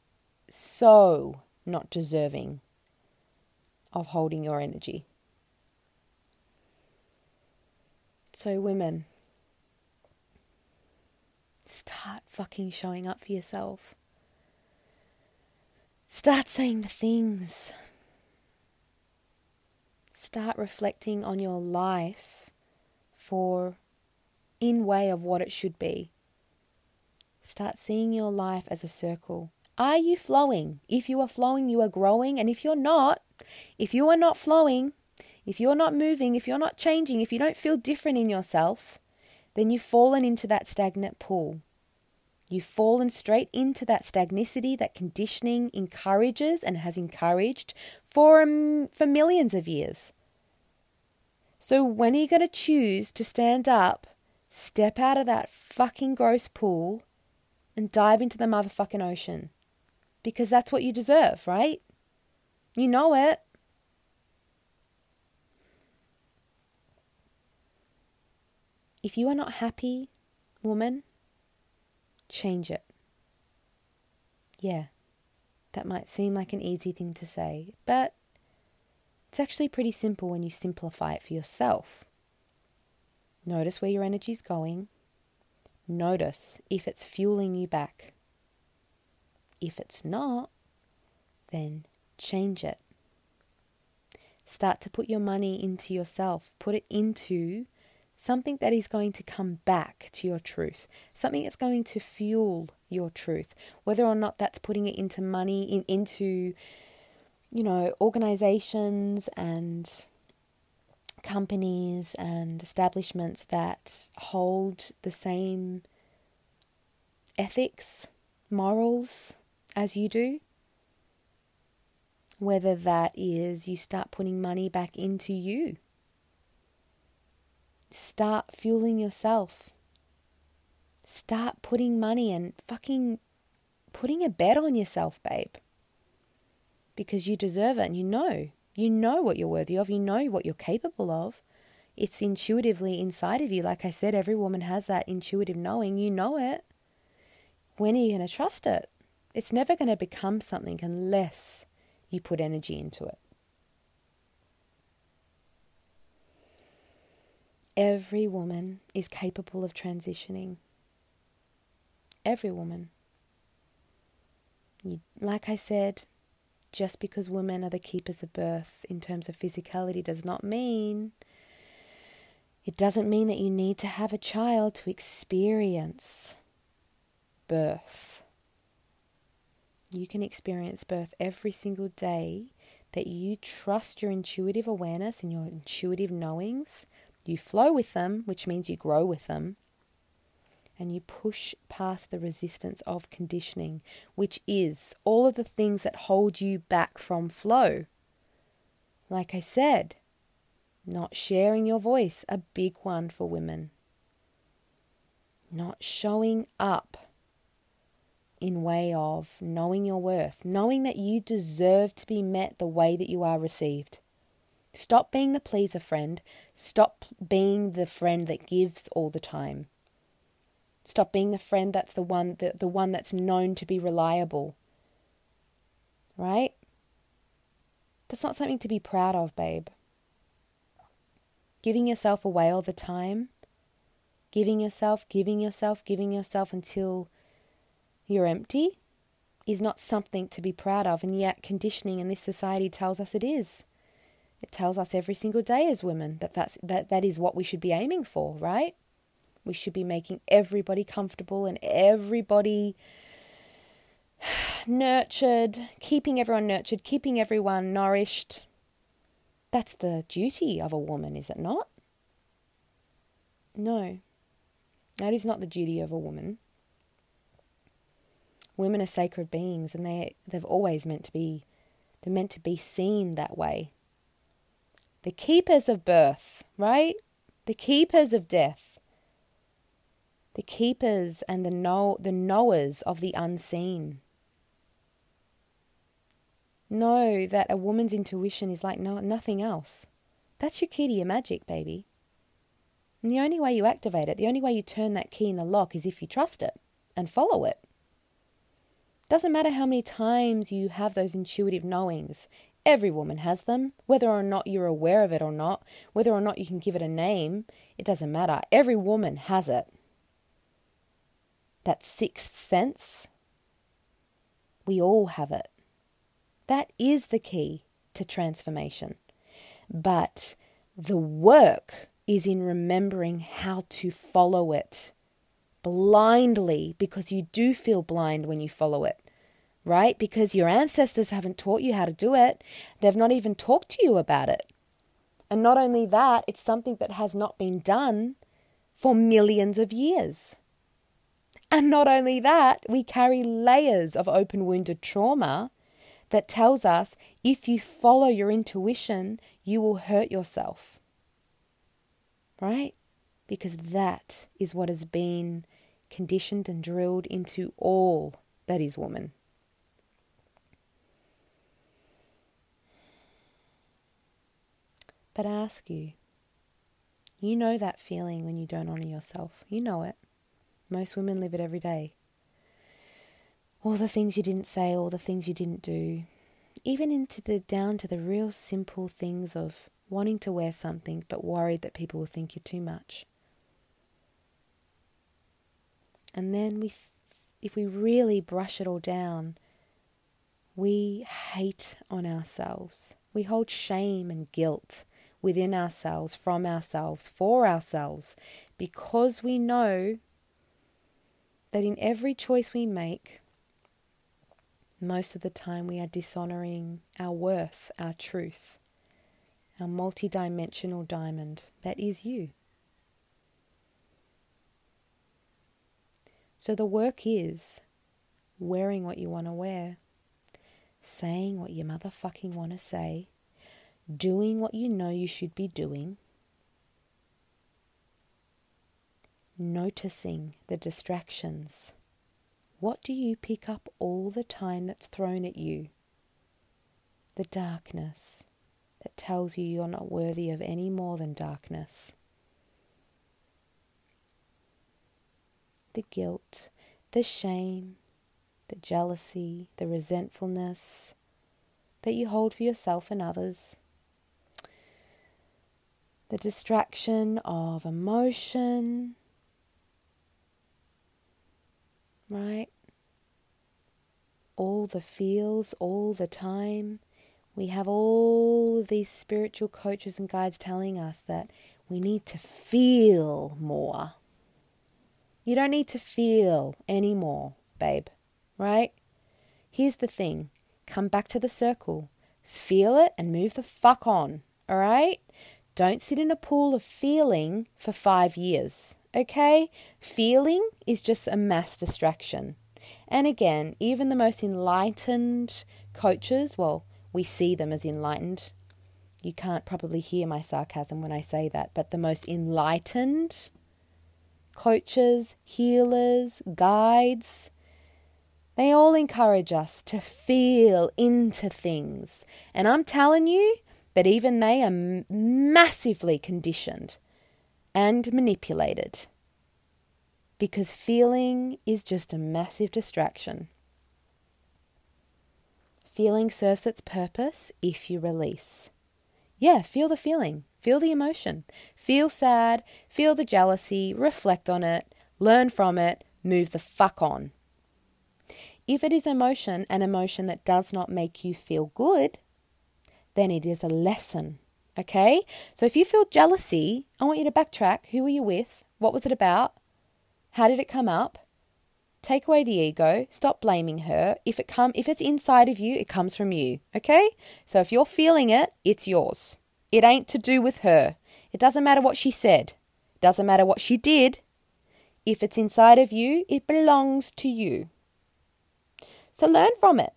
so not deserving of holding your energy? So, women, start fucking showing up for yourself. Start saying the things. Start reflecting on your life for in way of what it should be. Start seeing your life as a circle. Are you flowing? If you are flowing, you are growing. And if you're not, if you are not flowing, if you're not moving, if you're not changing, if you don't feel different in yourself, then you've fallen into that stagnant pool. You've fallen straight into that stagnicity that conditioning encourages and has encouraged for, um, for millions of years. So, when are you going to choose to stand up, step out of that fucking gross pool, and dive into the motherfucking ocean? Because that's what you deserve, right? You know it. If you are not happy, woman, change it. Yeah, that might seem like an easy thing to say, but it's actually pretty simple when you simplify it for yourself. Notice where your energy is going. Notice if it's fueling you back. If it's not, then change it. Start to put your money into yourself, put it into something that is going to come back to your truth, something that's going to fuel your truth, whether or not that's putting it into money, in, into, you know, organizations and companies and establishments that hold the same ethics, morals as you do. Whether that is you start putting money back into you Start fueling yourself. Start putting money and fucking putting a bet on yourself, babe. Because you deserve it and you know. You know what you're worthy of. You know what you're capable of. It's intuitively inside of you. Like I said, every woman has that intuitive knowing. You know it. When are you going to trust it? It's never going to become something unless you put energy into it. Every woman is capable of transitioning. Every woman. You, like I said, just because women are the keepers of birth in terms of physicality does not mean it doesn't mean that you need to have a child to experience birth. You can experience birth every single day that you trust your intuitive awareness and your intuitive knowings you flow with them, which means you grow with them, and you push past the resistance of conditioning, which is all of the things that hold you back from flow. Like I said, not sharing your voice, a big one for women. Not showing up in way of knowing your worth, knowing that you deserve to be met the way that you are received. Stop being the pleaser friend. Stop being the friend that gives all the time. Stop being the friend that's the one the, the one that's known to be reliable. Right? That's not something to be proud of, babe. Giving yourself away all the time, giving yourself, giving yourself, giving yourself until you're empty is not something to be proud of, and yet conditioning in this society tells us it is. It tells us every single day as women that that's, that, that is what we should be aiming for, right? We should be making everybody comfortable and everybody nurtured, keeping everyone nurtured, keeping everyone nourished. That's the duty of a woman, is it not? No, that is not the duty of a woman. Women are sacred beings and they, they've always meant to be, they're meant to be seen that way the keepers of birth, right? The keepers of death. The keepers and the know the knowers of the unseen. know that a woman's intuition is like no, nothing else. That's your key to your magic, baby. And the only way you activate it, the only way you turn that key in the lock is if you trust it and follow it. Doesn't matter how many times you have those intuitive knowings. Every woman has them, whether or not you're aware of it or not, whether or not you can give it a name, it doesn't matter. Every woman has it. That sixth sense, we all have it. That is the key to transformation. But the work is in remembering how to follow it blindly because you do feel blind when you follow it, right? Because your ancestors haven't taught you how to do it, they've not even talked to you about it. And not only that, it's something that has not been done for millions of years. And not only that, we carry layers of open wounded trauma that tells us if you follow your intuition, you will hurt yourself. Right? Because that is what has been conditioned and drilled into all that is woman. But ask you, you know that feeling when you don't honor yourself. You know it. Most women live it every day. All the things you didn't say, all the things you didn't do, even into the down to the real simple things of wanting to wear something but worried that people will think you're too much. And then we if we really brush it all down, we hate on ourselves. We hold shame and guilt within ourselves, from ourselves, for ourselves, because we know that in every choice we make, most of the time we are dishonoring our worth, our truth, our multidimensional diamond that is you. So the work is wearing what you want to wear, saying what you motherfucking want to say, doing what you know you should be doing, noticing the distractions. What do you pick up all the time that's thrown at you? The darkness that tells you you're not worthy of any more than darkness. The guilt, the shame, the jealousy, the resentfulness that you hold for yourself and others the distraction of emotion, right? All the feels all the time. We have all of these spiritual coaches and guides telling us that we need to feel more. You don't need to feel anymore, babe, right? Here's the thing come back to the circle, feel it, and move the fuck on, all right? Don't sit in a pool of feeling for five years, okay? Feeling is just a mass distraction. And again, even the most enlightened coaches, well, we see them as enlightened. You can't probably hear my sarcasm when I say that, but the most enlightened coaches, healers, guides, they all encourage us to feel into things. And I'm telling you, but even they are massively conditioned and manipulated because feeling is just a massive distraction. Feeling serves its purpose if you release. Yeah, feel the feeling, feel the emotion, feel sad, feel the jealousy, reflect on it, learn from it, move the fuck on. If it is emotion, an emotion that does not make you feel good, then it is a lesson. Okay? So if you feel jealousy, I want you to backtrack. Who were you with? What was it about? How did it come up? Take away the ego, stop blaming her. If it come if it's inside of you, it comes from you. Okay? So if you're feeling it, it's yours. It ain't to do with her. It doesn't matter what she said. It doesn't matter what she did. If it's inside of you, it belongs to you. So learn from it.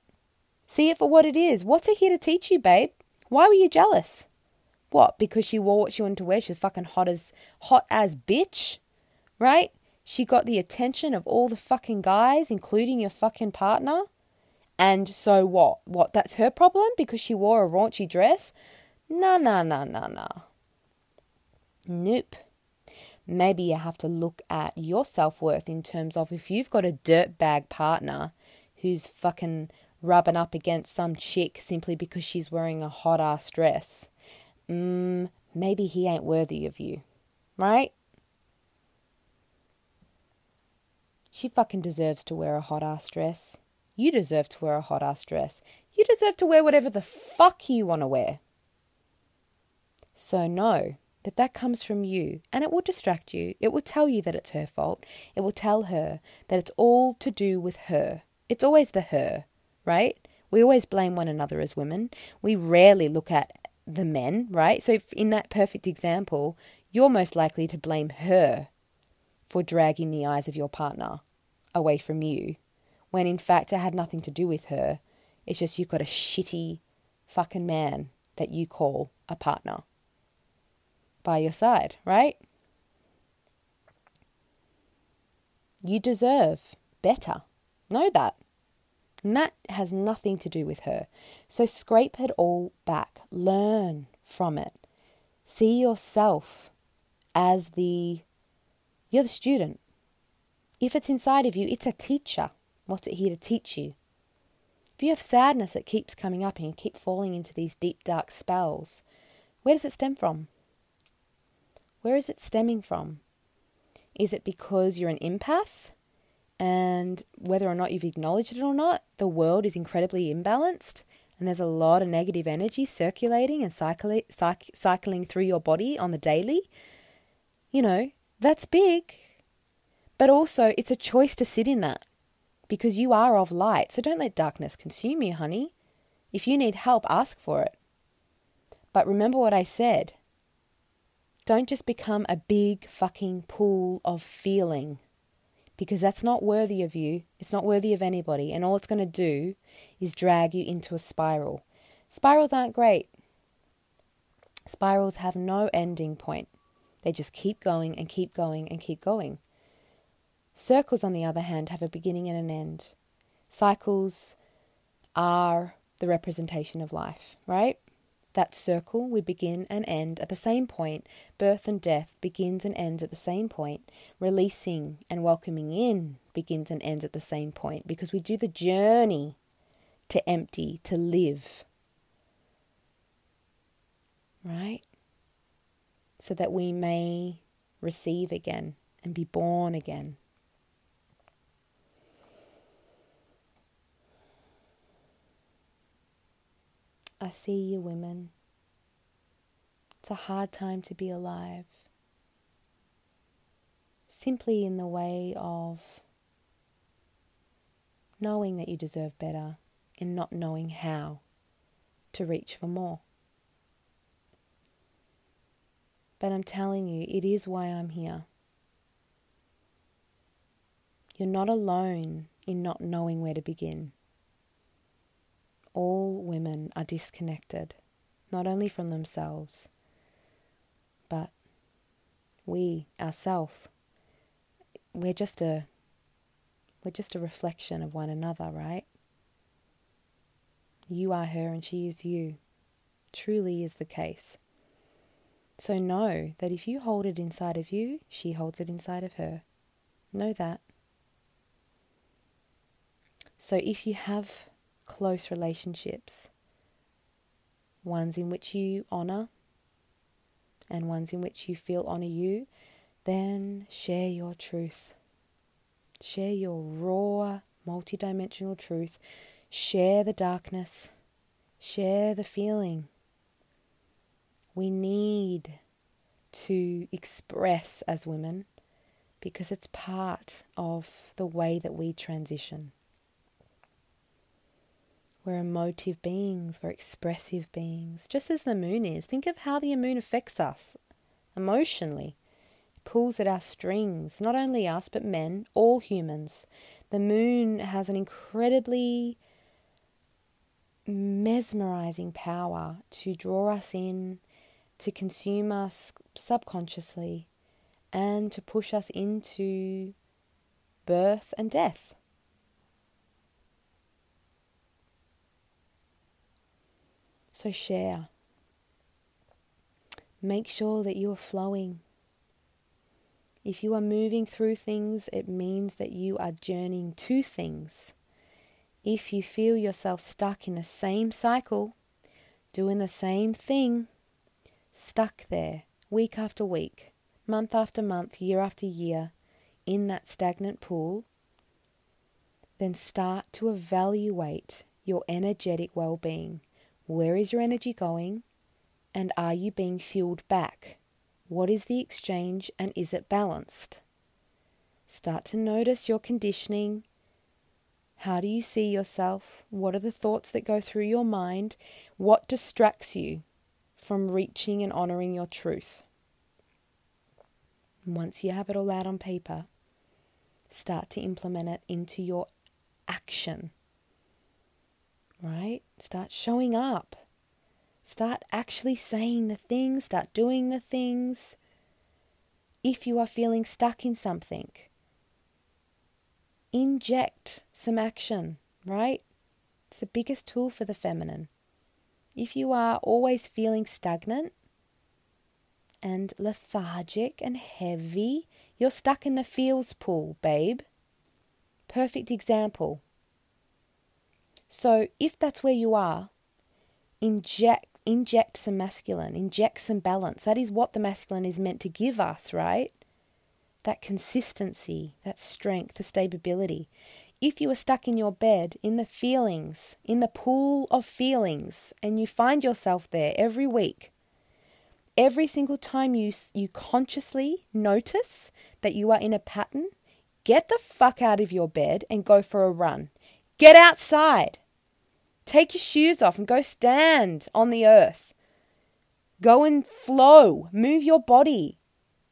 See it for what it is. What's it here to teach you, babe? Why were you jealous? What? Because she wore what she wanted to wear. She was fucking hot as hot as bitch, right? She got the attention of all the fucking guys, including your fucking partner, And so what? What, that's her problem because she wore a raunchy dress? Nah, nah, nah, nah, nah. Nope. Maybe you have to look at your self worth in terms of if you've got a dirtbag partner who's fucking rubbing up against some chick simply because she's wearing a hot ass dress. Mm, maybe he ain't worthy of you, right? She fucking deserves to wear a hot ass dress. You deserve to wear a hot ass dress. You deserve to wear whatever the fuck you want to wear. So know that that comes from you and it will distract you. It will tell you that it's her fault. It will tell her that it's all to do with her. It's always the her right? We always blame one another as women. We rarely look at the men, right? So, in that perfect example, you're most likely to blame her for dragging the eyes of your partner away from you, when in fact it had nothing to do with her. It's just you've got a shitty fucking man that you call a partner by your side, right? You deserve better. Know that. And that has nothing to do with her. So scrape it all back. Learn from it. See yourself as the you're the student. If it's inside of you, it's a teacher. What's it here to teach you? If you have sadness that keeps coming up and you keep falling into these deep, dark spells, where does it stem from? Where is it stemming from? Is it because you're an empath? And whether or not you've acknowledged it or not, the world is incredibly imbalanced and there's a lot of negative energy circulating and cycling, cycling through your body on the daily. You know, that's big. But also, it's a choice to sit in that because you are of light. So don't let darkness consume you, honey. If you need help, ask for it. But remember what I said. Don't just become a big fucking pool of feeling because that's not worthy of you. It's not worthy of anybody. And all it's going to do is drag you into a spiral. Spirals aren't great. Spirals have no ending point, they just keep going and keep going and keep going. Circles, on the other hand, have a beginning and an end. Cycles are the representation of life, right? That circle we begin and end at the same point. Birth and death begins and ends at the same point. Releasing and welcoming in begins and ends at the same point because we do the journey to empty, to live. Right? So that we may receive again and be born again. I see you, women. It's a hard time to be alive. Simply in the way of knowing that you deserve better and not knowing how to reach for more. But I'm telling you, it is why I'm here. You're not alone in not knowing where to begin all women are disconnected, not only from themselves, but we ourselves. We're just a we're just a reflection of one another, right? You are her and she is you. Truly is the case. So know that if you hold it inside of you, she holds it inside of her. Know that. So if you have close relationships, ones in which you honor and ones in which you feel honor you, then share your truth. Share your raw, multidimensional truth. Share the darkness. Share the feeling. We need to express as women because it's part of the way that we transition. We're emotive beings, we're expressive beings, just as the moon is. Think of how the moon affects us emotionally. It pulls at our strings, not only us, but men, all humans. The moon has an incredibly mesmerizing power to draw us in, to consume us subconsciously, and to push us into birth and death. So share. Make sure that you are flowing. If you are moving through things, it means that you are journeying to things. If you feel yourself stuck in the same cycle, doing the same thing, stuck there week after week, month after month, year after year, in that stagnant pool, then start to evaluate your energetic well being. Where is your energy going? And are you being fueled back? What is the exchange and is it balanced? Start to notice your conditioning. How do you see yourself? What are the thoughts that go through your mind? What distracts you from reaching and honoring your truth? Once you have it all out on paper, start to implement it into your action. Right? Start showing up. Start actually saying the things, start doing the things. If you are feeling stuck in something, inject some action, right? It's the biggest tool for the feminine. If you are always feeling stagnant and lethargic and heavy, you're stuck in the feels pool, babe. Perfect example. So, if that's where you are, inject inject some masculine, inject some balance. That is what the masculine is meant to give us, right? That consistency, that strength, the stability. If you are stuck in your bed, in the feelings, in the pool of feelings, and you find yourself there every week, every single time you, you consciously notice that you are in a pattern, get the fuck out of your bed and go for a run. Get outside. Take your shoes off and go stand on the earth. Go and flow. Move your body.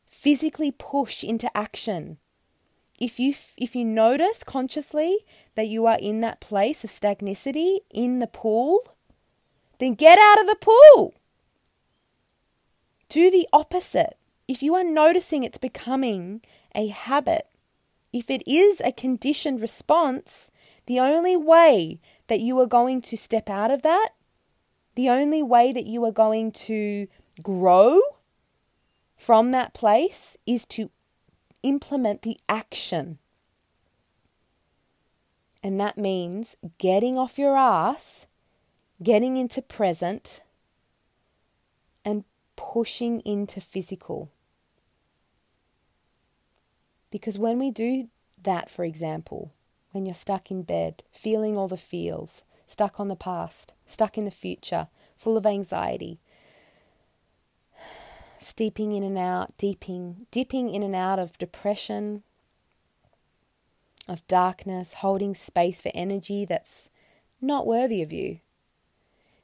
Physically push into action. If you if you notice consciously that you are in that place of stagnicity in the pool, then get out of the pool. Do the opposite. If you are noticing it's becoming a habit, if it is a conditioned response, the only way that you are going to step out of that, the only way that you are going to grow from that place is to implement the action. And that means getting off your ass, getting into present, and pushing into physical. Because when we do that, for example, when you're stuck in bed, feeling all the feels, stuck on the past, stuck in the future, full of anxiety, steeping in and out, deeping, dipping in and out of depression, of darkness, holding space for energy that's not worthy of you.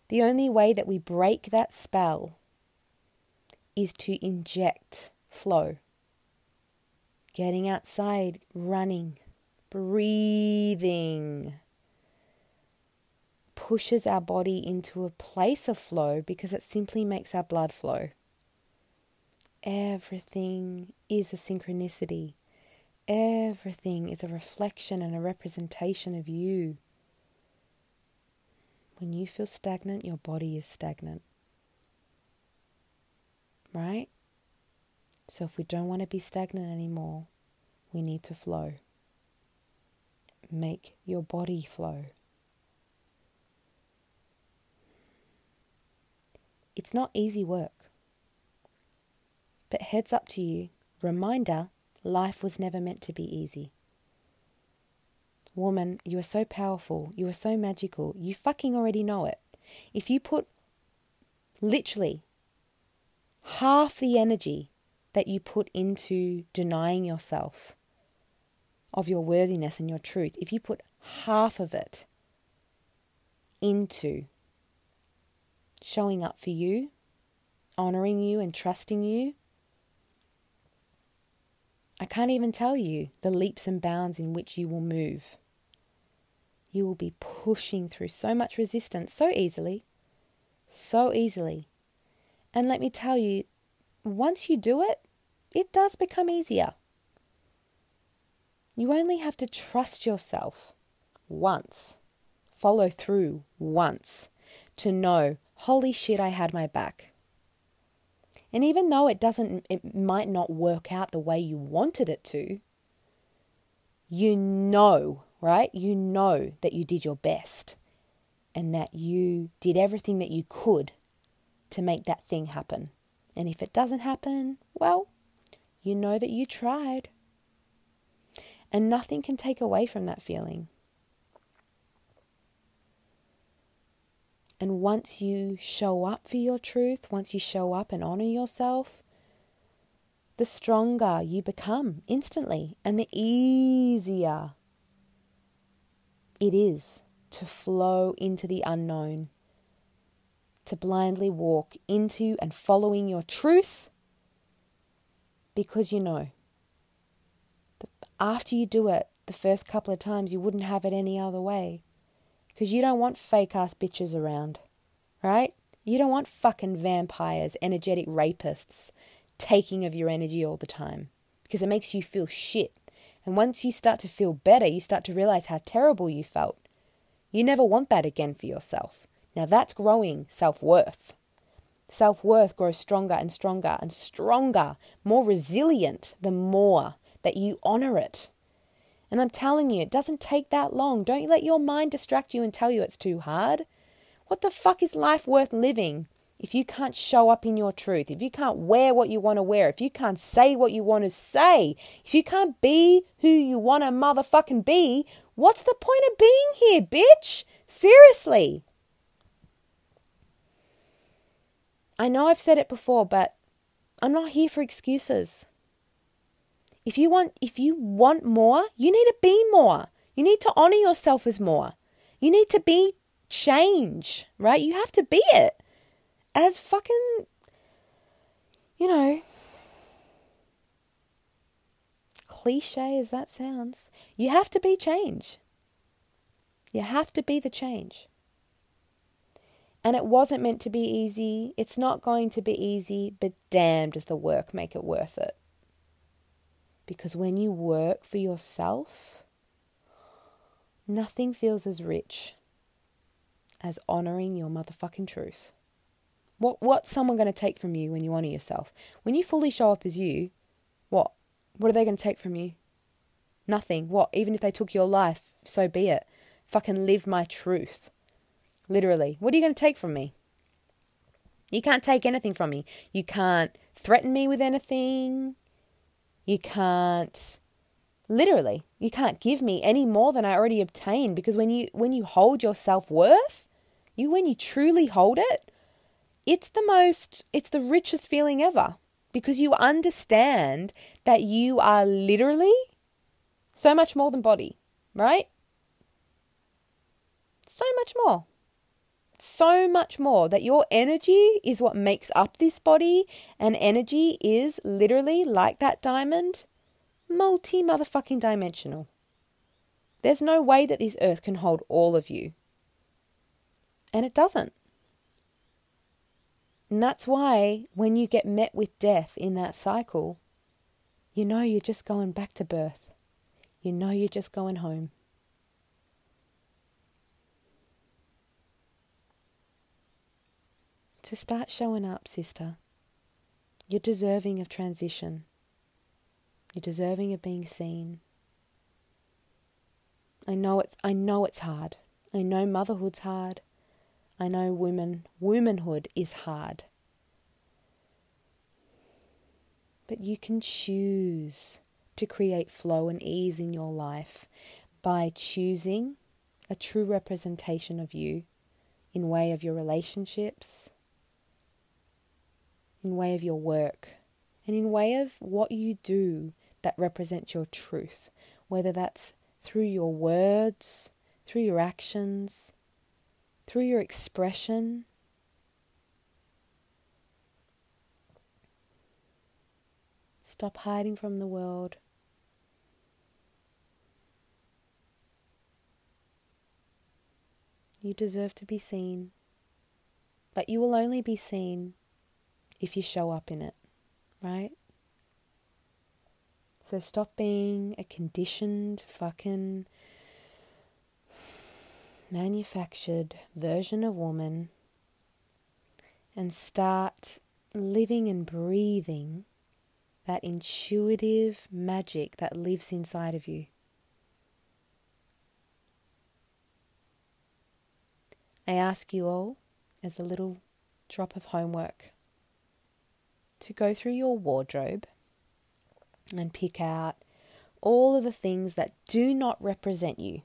The only way that we break that spell is to inject flow. Getting outside, running, breathing pushes our body into a place of flow because it simply makes our blood flow. Everything is a synchronicity. Everything is a reflection and a representation of you. When you feel stagnant, your body is stagnant. Right? So if we don't want to be stagnant anymore, we need to flow make your body flow. It's not easy work. But heads up to you, reminder life was never meant to be easy. Woman, you are so powerful, you are so magical, you fucking already know it. If you put literally half the energy that you put into denying yourself, of your worthiness and your truth, if you put half of it into showing up for you, honoring you, and trusting you, I can't even tell you the leaps and bounds in which you will move. You will be pushing through so much resistance so easily, so easily. And let me tell you, once you do it, it does become easier. You only have to trust yourself once, follow through once to know, holy shit, I had my back. And even though it doesn't, it might not work out the way you wanted it to, you know, right? You know that you did your best and that you did everything that you could to make that thing happen. And if it doesn't happen, well, you know that you tried. And nothing can take away from that feeling. And once you show up for your truth, once you show up and honor yourself, the stronger you become instantly and the easier it is to flow into the unknown, to blindly walk into and following your truth because you know. After you do it the first couple of times, you wouldn't have it any other way. Because you don't want fake ass bitches around, right? You don't want fucking vampires, energetic rapists taking of your energy all the time because it makes you feel shit. And once you start to feel better, you start to realize how terrible you felt. You never want that again for yourself. Now that's growing self worth. Self worth grows stronger and stronger and stronger, more resilient the more that you honor it. And I'm telling you, it doesn't take that long. Don't let your mind distract you and tell you it's too hard. What the fuck is life worth living if you can't show up in your truth? If you can't wear what you want to wear? If you can't say what you want to say? If you can't be who you want to motherfucking be? What's the point of being here, bitch? Seriously. I know I've said it before, but I'm not here for excuses. If you want if you want more, you need to be more. You need to honor yourself as more. You need to be change, right? You have to be it. As fucking you know, cliche as that sounds, you have to be change. You have to be the change. And it wasn't meant to be easy. It's not going to be easy, but damn, does the work make it worth it. Because when you work for yourself, nothing feels as rich as honoring your motherfucking truth. What what's someone going to take from you when you honor yourself? When you fully show up as you, what? What are they going to take from you? Nothing. What? Even if they took your life, so be it. Fucking live my truth. Literally. What are you going to take from me? You can't take anything from me. You can't threaten me with anything. You can't literally, you can't give me any more than I already obtained because when you when you hold your self-worth, you when you truly hold it, it's the most it's the richest feeling ever because you understand that you are literally so much more than body, right? So much more so much more that your energy is what makes up this body, and energy is literally like that diamond, multi motherfucking dimensional. There's no way that this earth can hold all of you. And it doesn't. And that's why when you get met with death in that cycle, you know you're just going back to birth. You know you're just going home. So start showing up, sister. You're deserving of transition. You're deserving of being seen. I know it's I know it's hard. I know motherhood's hard. I know women womanhood is hard. But you can choose to create flow and ease in your life by choosing a true representation of you in way of your relationships, in way of your work and in way of what you do that represents your truth, whether that's through your words, through your actions, through your expression. Stop hiding from the world. You deserve to be seen, but you will only be seen if you show up in it, right? So stop being a conditioned fucking manufactured version of woman and start living and breathing that intuitive magic that lives inside of you. I ask you all, as a little drop of homework, to go through your wardrobe and pick out all of the things that do not represent you.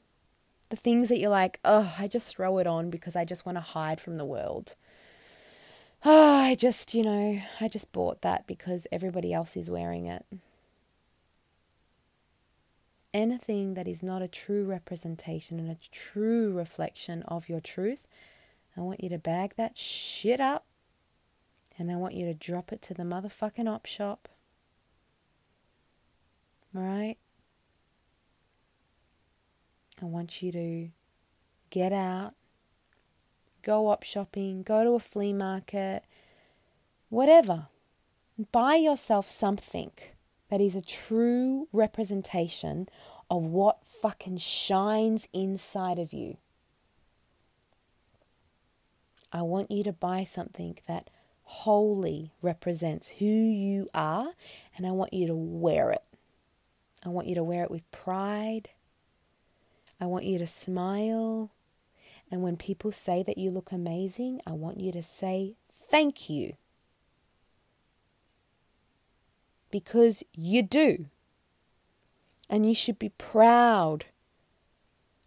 The things that you're like, oh, I just throw it on because I just want to hide from the world. Oh, I just, you know, I just bought that because everybody else is wearing it. Anything that is not a true representation and a true reflection of your truth, I want you to bag that shit up and I want you to drop it to the motherfucking op shop. Alright? I want you to get out, go op shopping, go to a flea market, whatever. Buy yourself something that is a true representation of what fucking shines inside of you. I want you to buy something that wholly represents who you are, and I want you to wear it. I want you to wear it with pride. I want you to smile. And when people say that you look amazing, I want you to say thank you. Because you do. And you should be proud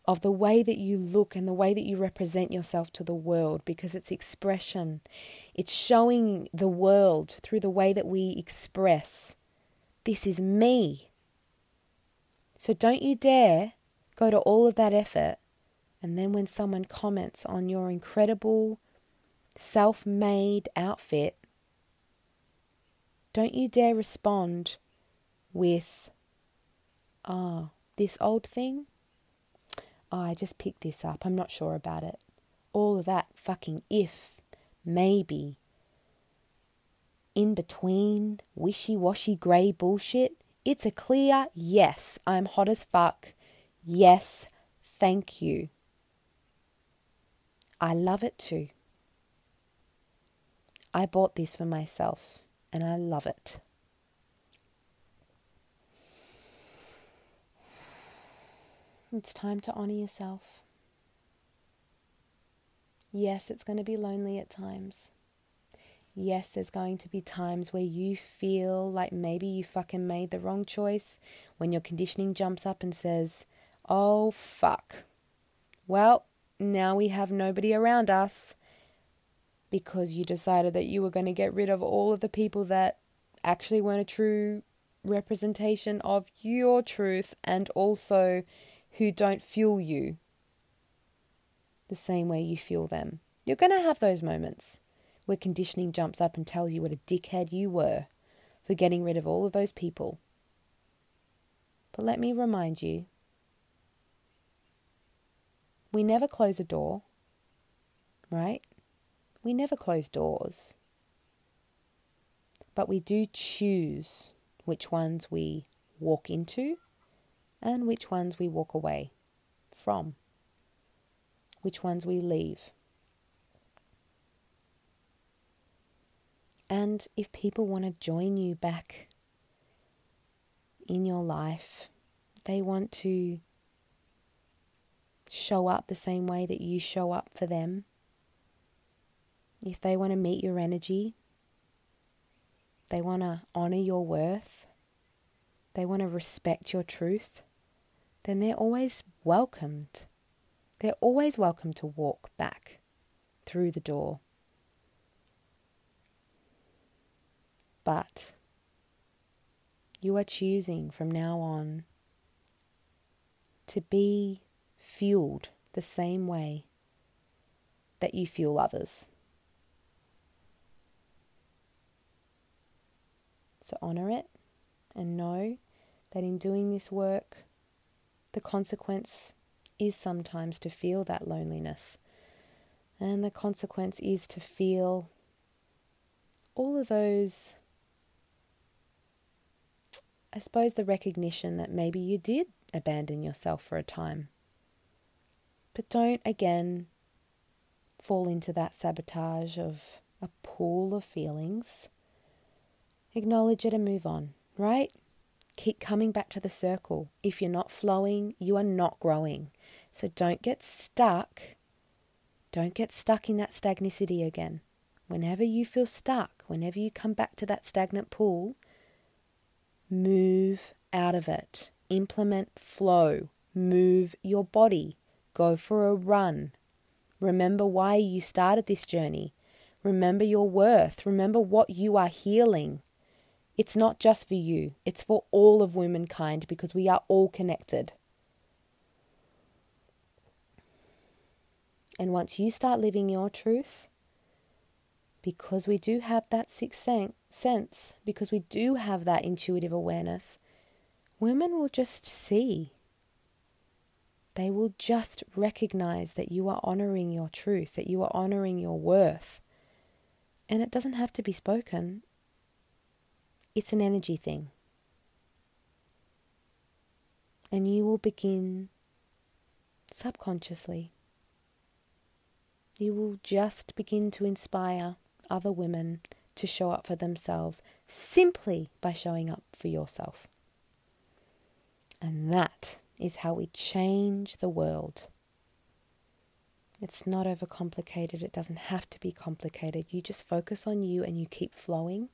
of the way that you look and the way that you represent yourself to the world because it's expression. It's showing the world through the way that we express. This is me. So don't you dare go to all of that effort and then when someone comments on your incredible self made outfit, don't you dare respond with, oh, this old thing? Oh, I just picked this up. I'm not sure about it. All of that fucking if, maybe, in between, wishy washy grey bullshit. It's a clear yes, I'm hot as fuck. Yes, thank you. I love it too. I bought this for myself and I love it. It's time to honor yourself. Yes, it's going to be lonely at times. Yes, there's going to be times where you feel like maybe you fucking made the wrong choice when your conditioning jumps up and says, oh fuck. Well, now we have nobody around us because you decided that you were going to get rid of all of the people that actually weren't a true representation of your truth and also who don't fuel you the same way you fuel them. You're going to have those moments where conditioning jumps up and tells you what a dickhead you were for getting rid of all of those people. But let me remind you we never close a door, right? We never close doors. But we do choose which ones we walk into and which ones we walk away from, which ones we leave. And if people want to join you back in your life, they want to show up the same way that you show up for them, if they want to meet your energy, they want to honor your worth, they want to respect your truth, then they're always welcomed. They're always welcome to walk back through the door. But you are choosing from now on to be fueled the same way that you fuel others. So honor it and know that in doing this work, the consequence is sometimes to feel that loneliness. And the consequence is to feel all of those, I suppose, the recognition that maybe you did abandon yourself for a time. But don't again fall into that sabotage of a pool of feelings, acknowledge it and move on, right? Keep coming back to the circle. If you're not flowing, you are not growing. So don't get stuck. Don't get stuck in that stagnicity again. Whenever you feel stuck, whenever you come back to that stagnant pool, move out of it. Implement flow. Move your body. Go for a run. Remember why you started this journey. Remember your worth. Remember what you are healing. It's not just for you, it's for all of womankind because we are all connected. And once you start living your truth, because we do have that sixth sense, because we do have that intuitive awareness, women will just see. They will just recognize that you are honoring your truth, that you are honoring your worth. And it doesn't have to be spoken, it's an energy thing. And you will begin subconsciously. You will just begin to inspire other women to show up for themselves simply by showing up for yourself. And that is how we change the world. It's not overcomplicated. It doesn't have to be complicated. You just focus on you and you keep flowing.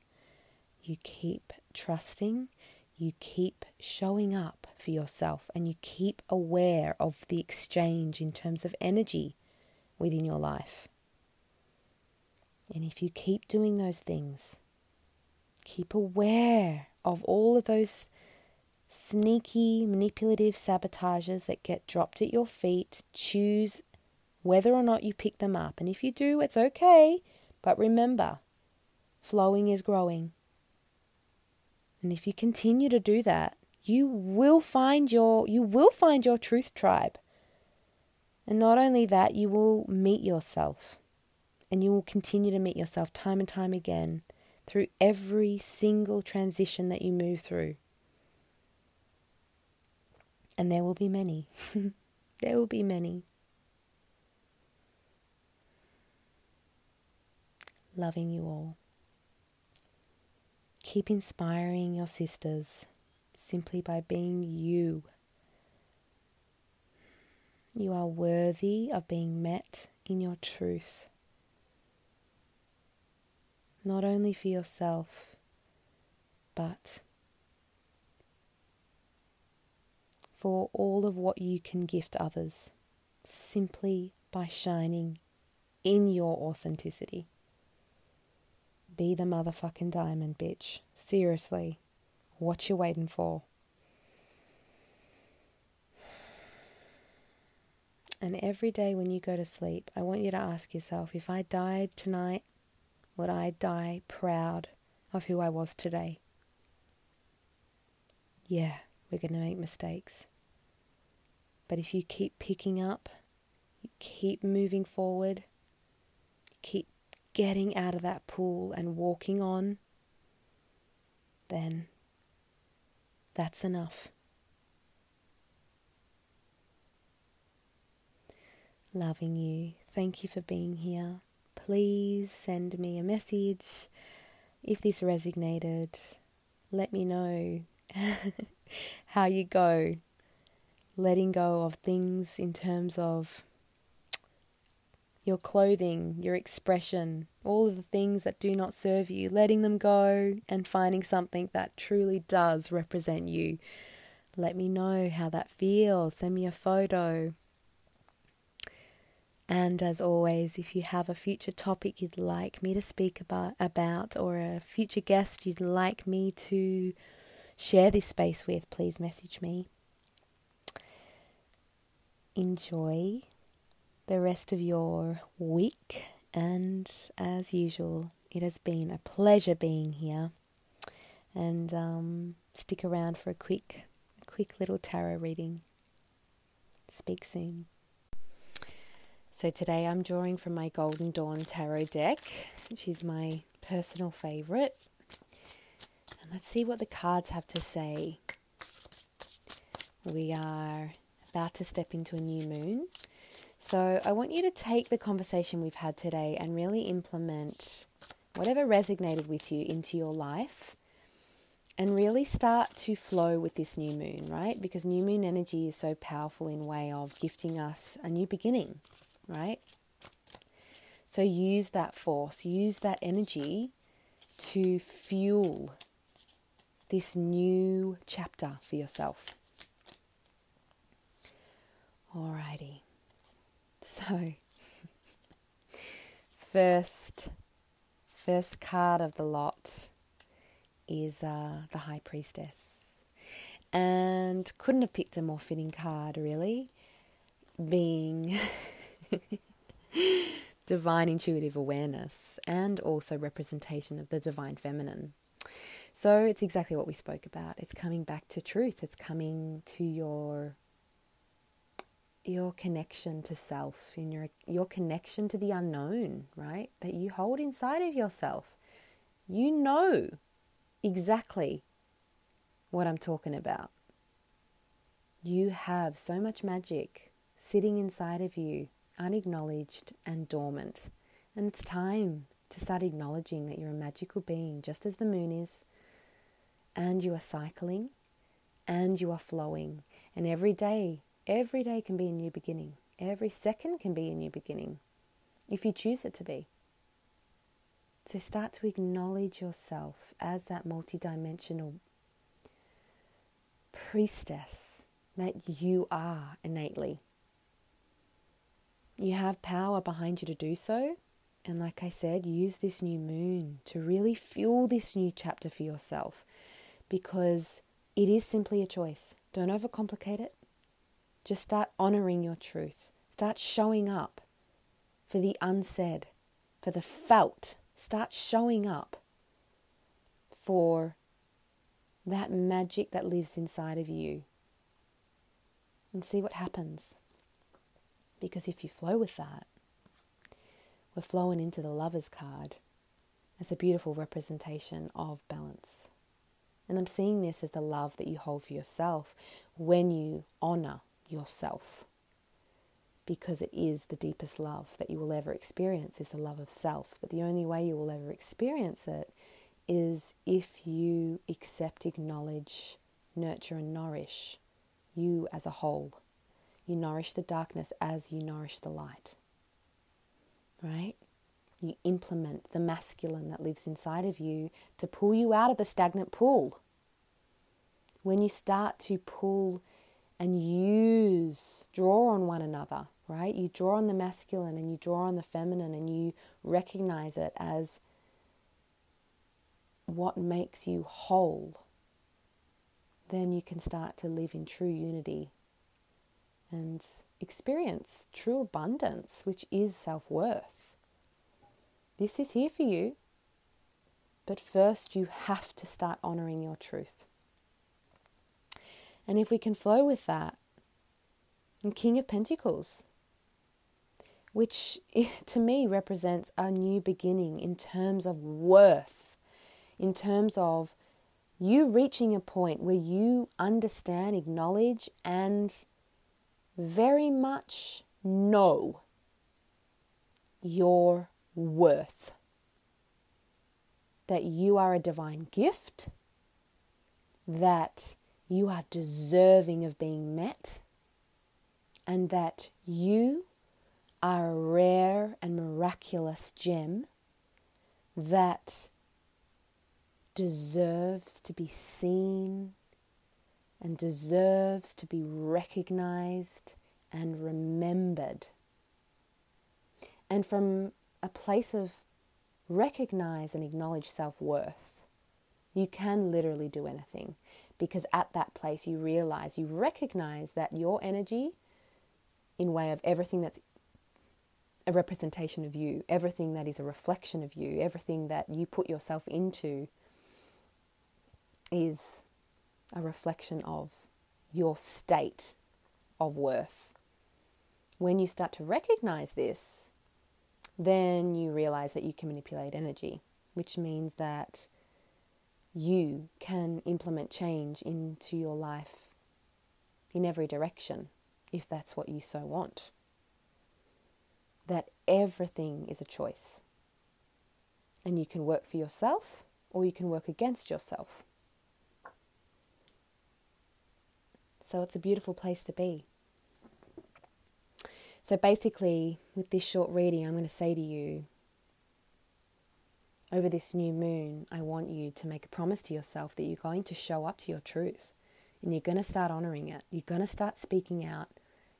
You keep trusting. You keep showing up for yourself and you keep aware of the exchange in terms of energy within your life. And if you keep doing those things, keep aware of all of those sneaky, manipulative sabotages that get dropped at your feet. Choose whether or not you pick them up. And if you do, it's okay. But remember, flowing is growing. And if you continue to do that, you will find your you will find your truth tribe. And not only that, you will meet yourself and you will continue to meet yourself time and time again through every single transition that you move through. And there will be many. there will be many. Loving you all. Keep inspiring your sisters simply by being you. You are worthy of being met in your truth not only for yourself, but for all of what you can gift others simply by shining in your authenticity. Be the motherfucking diamond, bitch. Seriously. What you waiting for? And every day when you go to sleep, I want you to ask yourself if I died tonight, would I die proud of who I was today? Yeah, we're going to make mistakes. But if you keep picking up, you keep moving forward, keep getting out of that pool and walking on, then that's enough. Loving you. Thank you for being here please send me a message if this resonated. Let me know how you go. Letting go of things in terms of your clothing, your expression, all of the things that do not serve you, letting them go and finding something that truly does represent you. Let me know how that feels. Send me a photo. And as always, if you have a future topic you'd like me to speak about, about or a future guest you'd like me to share this space with, please message me. Enjoy the rest of your week, and as usual, it has been a pleasure being here. And um, stick around for a quick, a quick little tarot reading. Speak soon. So today I'm drawing from my Golden Dawn Tarot deck, which is my personal favorite. And let's see what the cards have to say. We are about to step into a new moon. So I want you to take the conversation we've had today and really implement whatever resonated with you into your life and really start to flow with this new moon, right? Because new moon energy is so powerful in way of gifting us a new beginning, right? So use that force, use that energy to fuel this new chapter for yourself. Alrighty. So first first card of the lot is uh, the High Priestess. And couldn't have picked a more fitting card, really, being divine intuitive awareness and also representation of the divine feminine. So it's exactly what we spoke about. It's coming back to truth. It's coming to your your connection to self, in your your connection to the unknown, right? That you hold inside of yourself. You know exactly what I'm talking about. You have so much magic sitting inside of you, unacknowledged and dormant. And it's time to start acknowledging that you're a magical being, just as the moon is, and you are cycling and you are flowing. And every day, every day can be a new beginning. Every second can be a new beginning if you choose it to be. So start to acknowledge yourself as that multidimensional priestess that you are innately. You have power behind you to do so. And like I said, use this new moon to really fuel this new chapter for yourself because it is simply a choice. Don't overcomplicate it. Just start honoring your truth. Start showing up for the unsaid, for the felt Start showing up for that magic that lives inside of you and see what happens. Because if you flow with that, we're flowing into the lover's card as a beautiful representation of balance. And I'm seeing this as the love that you hold for yourself when you honor yourself because it is the deepest love that you will ever experience is the love of self. But the only way you will ever experience it is if you accept, acknowledge, nurture, and nourish you as a whole. You nourish the darkness as you nourish the light. Right? You implement the masculine that lives inside of you to pull you out of the stagnant pool. When you start to pull and use, draw on one another, right? You draw on the masculine and you draw on the feminine and you recognize it as what makes you whole. Then you can start to live in true unity and experience true abundance, which is self worth. This is here for you, but first you have to start honoring your truth. And if we can flow with that, and King of Pentacles, which to me represents a new beginning in terms of worth, in terms of you reaching a point where you understand, acknowledge, and very much know your worth. That you are a divine gift, that you are deserving of being met, and that you are a rare and miraculous gem that deserves to be seen and deserves to be recognized and remembered. And from a place of recognize and acknowledge self worth, you can literally do anything because at that place you realize, you recognize that your energy, in way of everything that's a representation of you, everything that is a reflection of you, everything that you put yourself into is a reflection of your state of worth. When you start to recognize this, then you realize that you can manipulate energy, which means that you can implement change into your life in every direction if that's what you so want that everything is a choice. And you can work for yourself or you can work against yourself. So it's a beautiful place to be. So basically, with this short reading, I'm going to say to you over this new moon, I want you to make a promise to yourself that you're going to show up to your truth and you're going to start honoring it. You're going to start speaking out.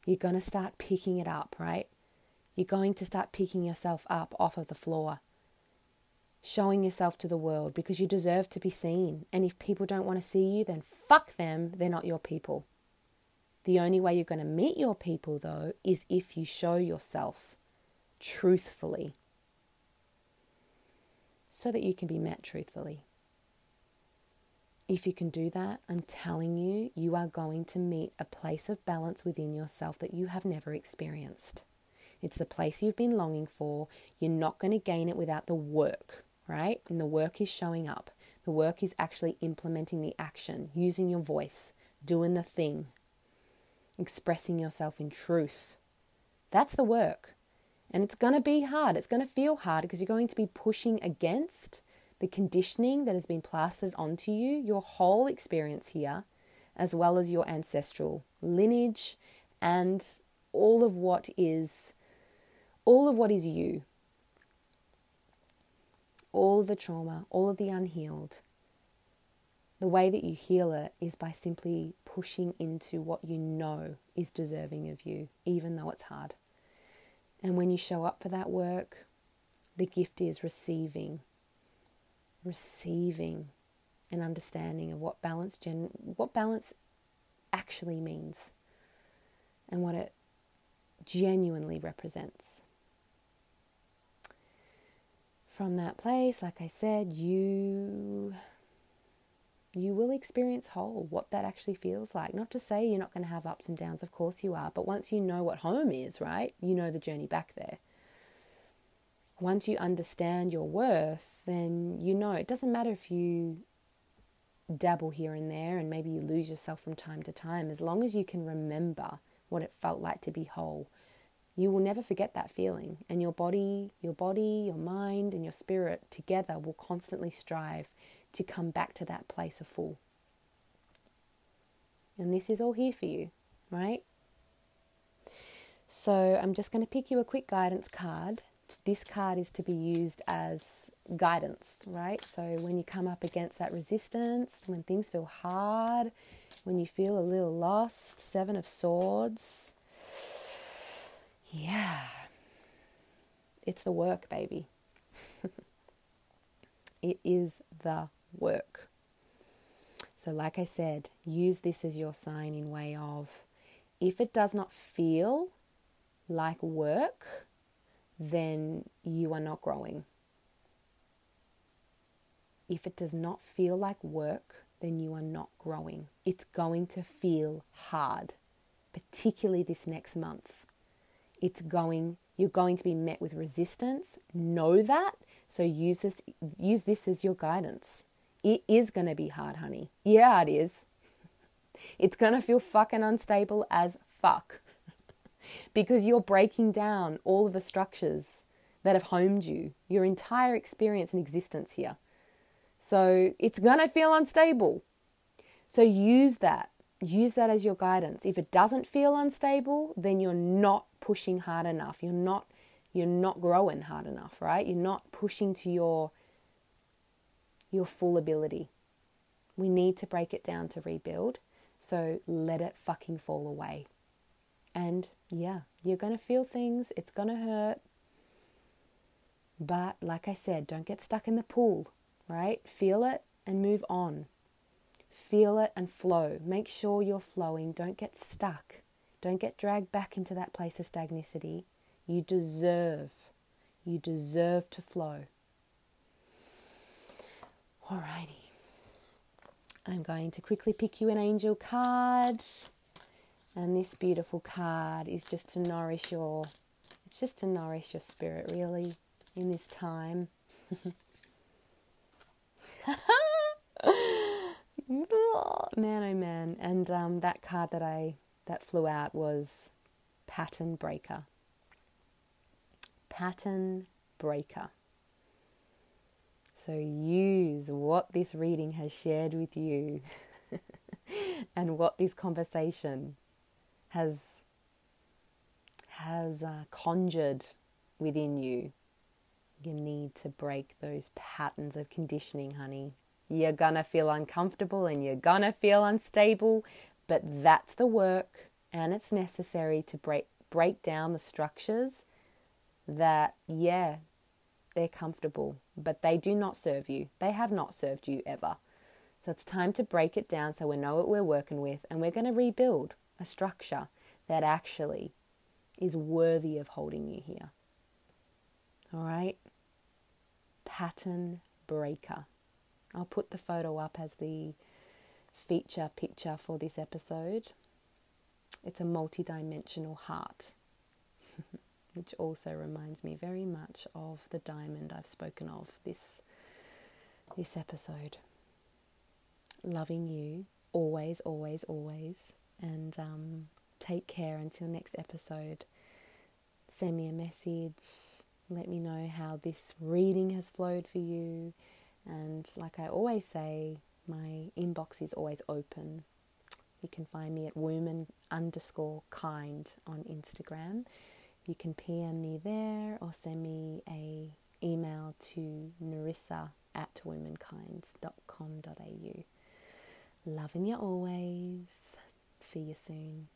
You're going to start picking it up, right? You're going to start picking yourself up off of the floor, showing yourself to the world because you deserve to be seen. And if people don't want to see you, then fuck them. They're not your people. The only way you're going to meet your people, though, is if you show yourself truthfully so that you can be met truthfully. If you can do that, I'm telling you, you are going to meet a place of balance within yourself that you have never experienced. It's the place you've been longing for. You're not going to gain it without the work, right? And the work is showing up. The work is actually implementing the action, using your voice, doing the thing, expressing yourself in truth. That's the work. And it's going to be hard. It's going to feel hard because you're going to be pushing against the conditioning that has been plastered onto you, your whole experience here, as well as your ancestral lineage and all of what is all of what is you. All of the trauma, all of the unhealed. The way that you heal it is by simply pushing into what you know is deserving of you, even though it's hard. And when you show up for that work, the gift is receiving, receiving an understanding of what balance gen- what balance actually means and what it genuinely represents. From that place, like I said, you you will experience whole, what that actually feels like. Not to say you're not going to have ups and downs, of course you are, but once you know what home is, right, you know the journey back there. Once you understand your worth, then you know it doesn't matter if you dabble here and there and maybe you lose yourself from time to time, as long as you can remember what it felt like to be whole. You will never forget that feeling, and your body, your body, your mind, and your spirit together will constantly strive to come back to that place of full. And this is all here for you, right? So I'm just going to pick you a quick guidance card. This card is to be used as guidance, right? So when you come up against that resistance, when things feel hard, when you feel a little lost, Seven of Swords. Yeah. It's the work, baby. it is the work. So, like I said, use this as your sign in way of if it does not feel like work, then you are not growing. If it does not feel like work, then you are not growing. It's going to feel hard, particularly this next month. It's going you're going to be met with resistance. Know that. So use this use this as your guidance. It is going to be hard, honey. Yeah, it is. It's going to feel fucking unstable as fuck because you're breaking down all of the structures that have homed you, your entire experience and existence here. So it's going to feel unstable. So use that. Use that as your guidance. If it doesn't feel unstable, then you're not pushing hard enough. You're not you're not growing hard enough, right? You're not pushing to your your full ability. We need to break it down to rebuild. So let it fucking fall away. And yeah, you're going to feel things, it's going to hurt. But like I said, don't get stuck in the pool, right? Feel it and move on. Feel it and flow. Make sure you're flowing. Don't get stuck. Don't get dragged back into that place of stagnicity. You deserve, you deserve to flow. Alrighty. I'm going to quickly pick you an angel card. And this beautiful card is just to nourish your it's just to nourish your spirit really in this time. man oh man. And um, that card that I that flew out was pattern breaker. Pattern breaker. So use what this reading has shared with you and what this conversation has has uh, conjured within you. You need to break those patterns of conditioning, honey. You're gonna feel uncomfortable and you're gonna feel unstable, but that's the work and it's necessary to break break down the structures that yeah, they're comfortable, but they do not serve you. They have not served you ever. So it's time to break it down so we know what we're working with and we're going to rebuild a structure that actually is worthy of holding you here. All right? Pattern breaker. I'll put the photo up as the feature picture for this episode. It's a multi dimensional heart, which also reminds me very much of the diamond I've spoken of this, this episode. Loving you always, always, always. And um, take care until next episode. Send me a message. Let me know how this reading has flowed for you. And like I always say, my inbox is always open. You can find me at woman underscore kind on Instagram. You can PM me there or send me a email to nerissa at womankind.com.au. Loving you always. See you soon.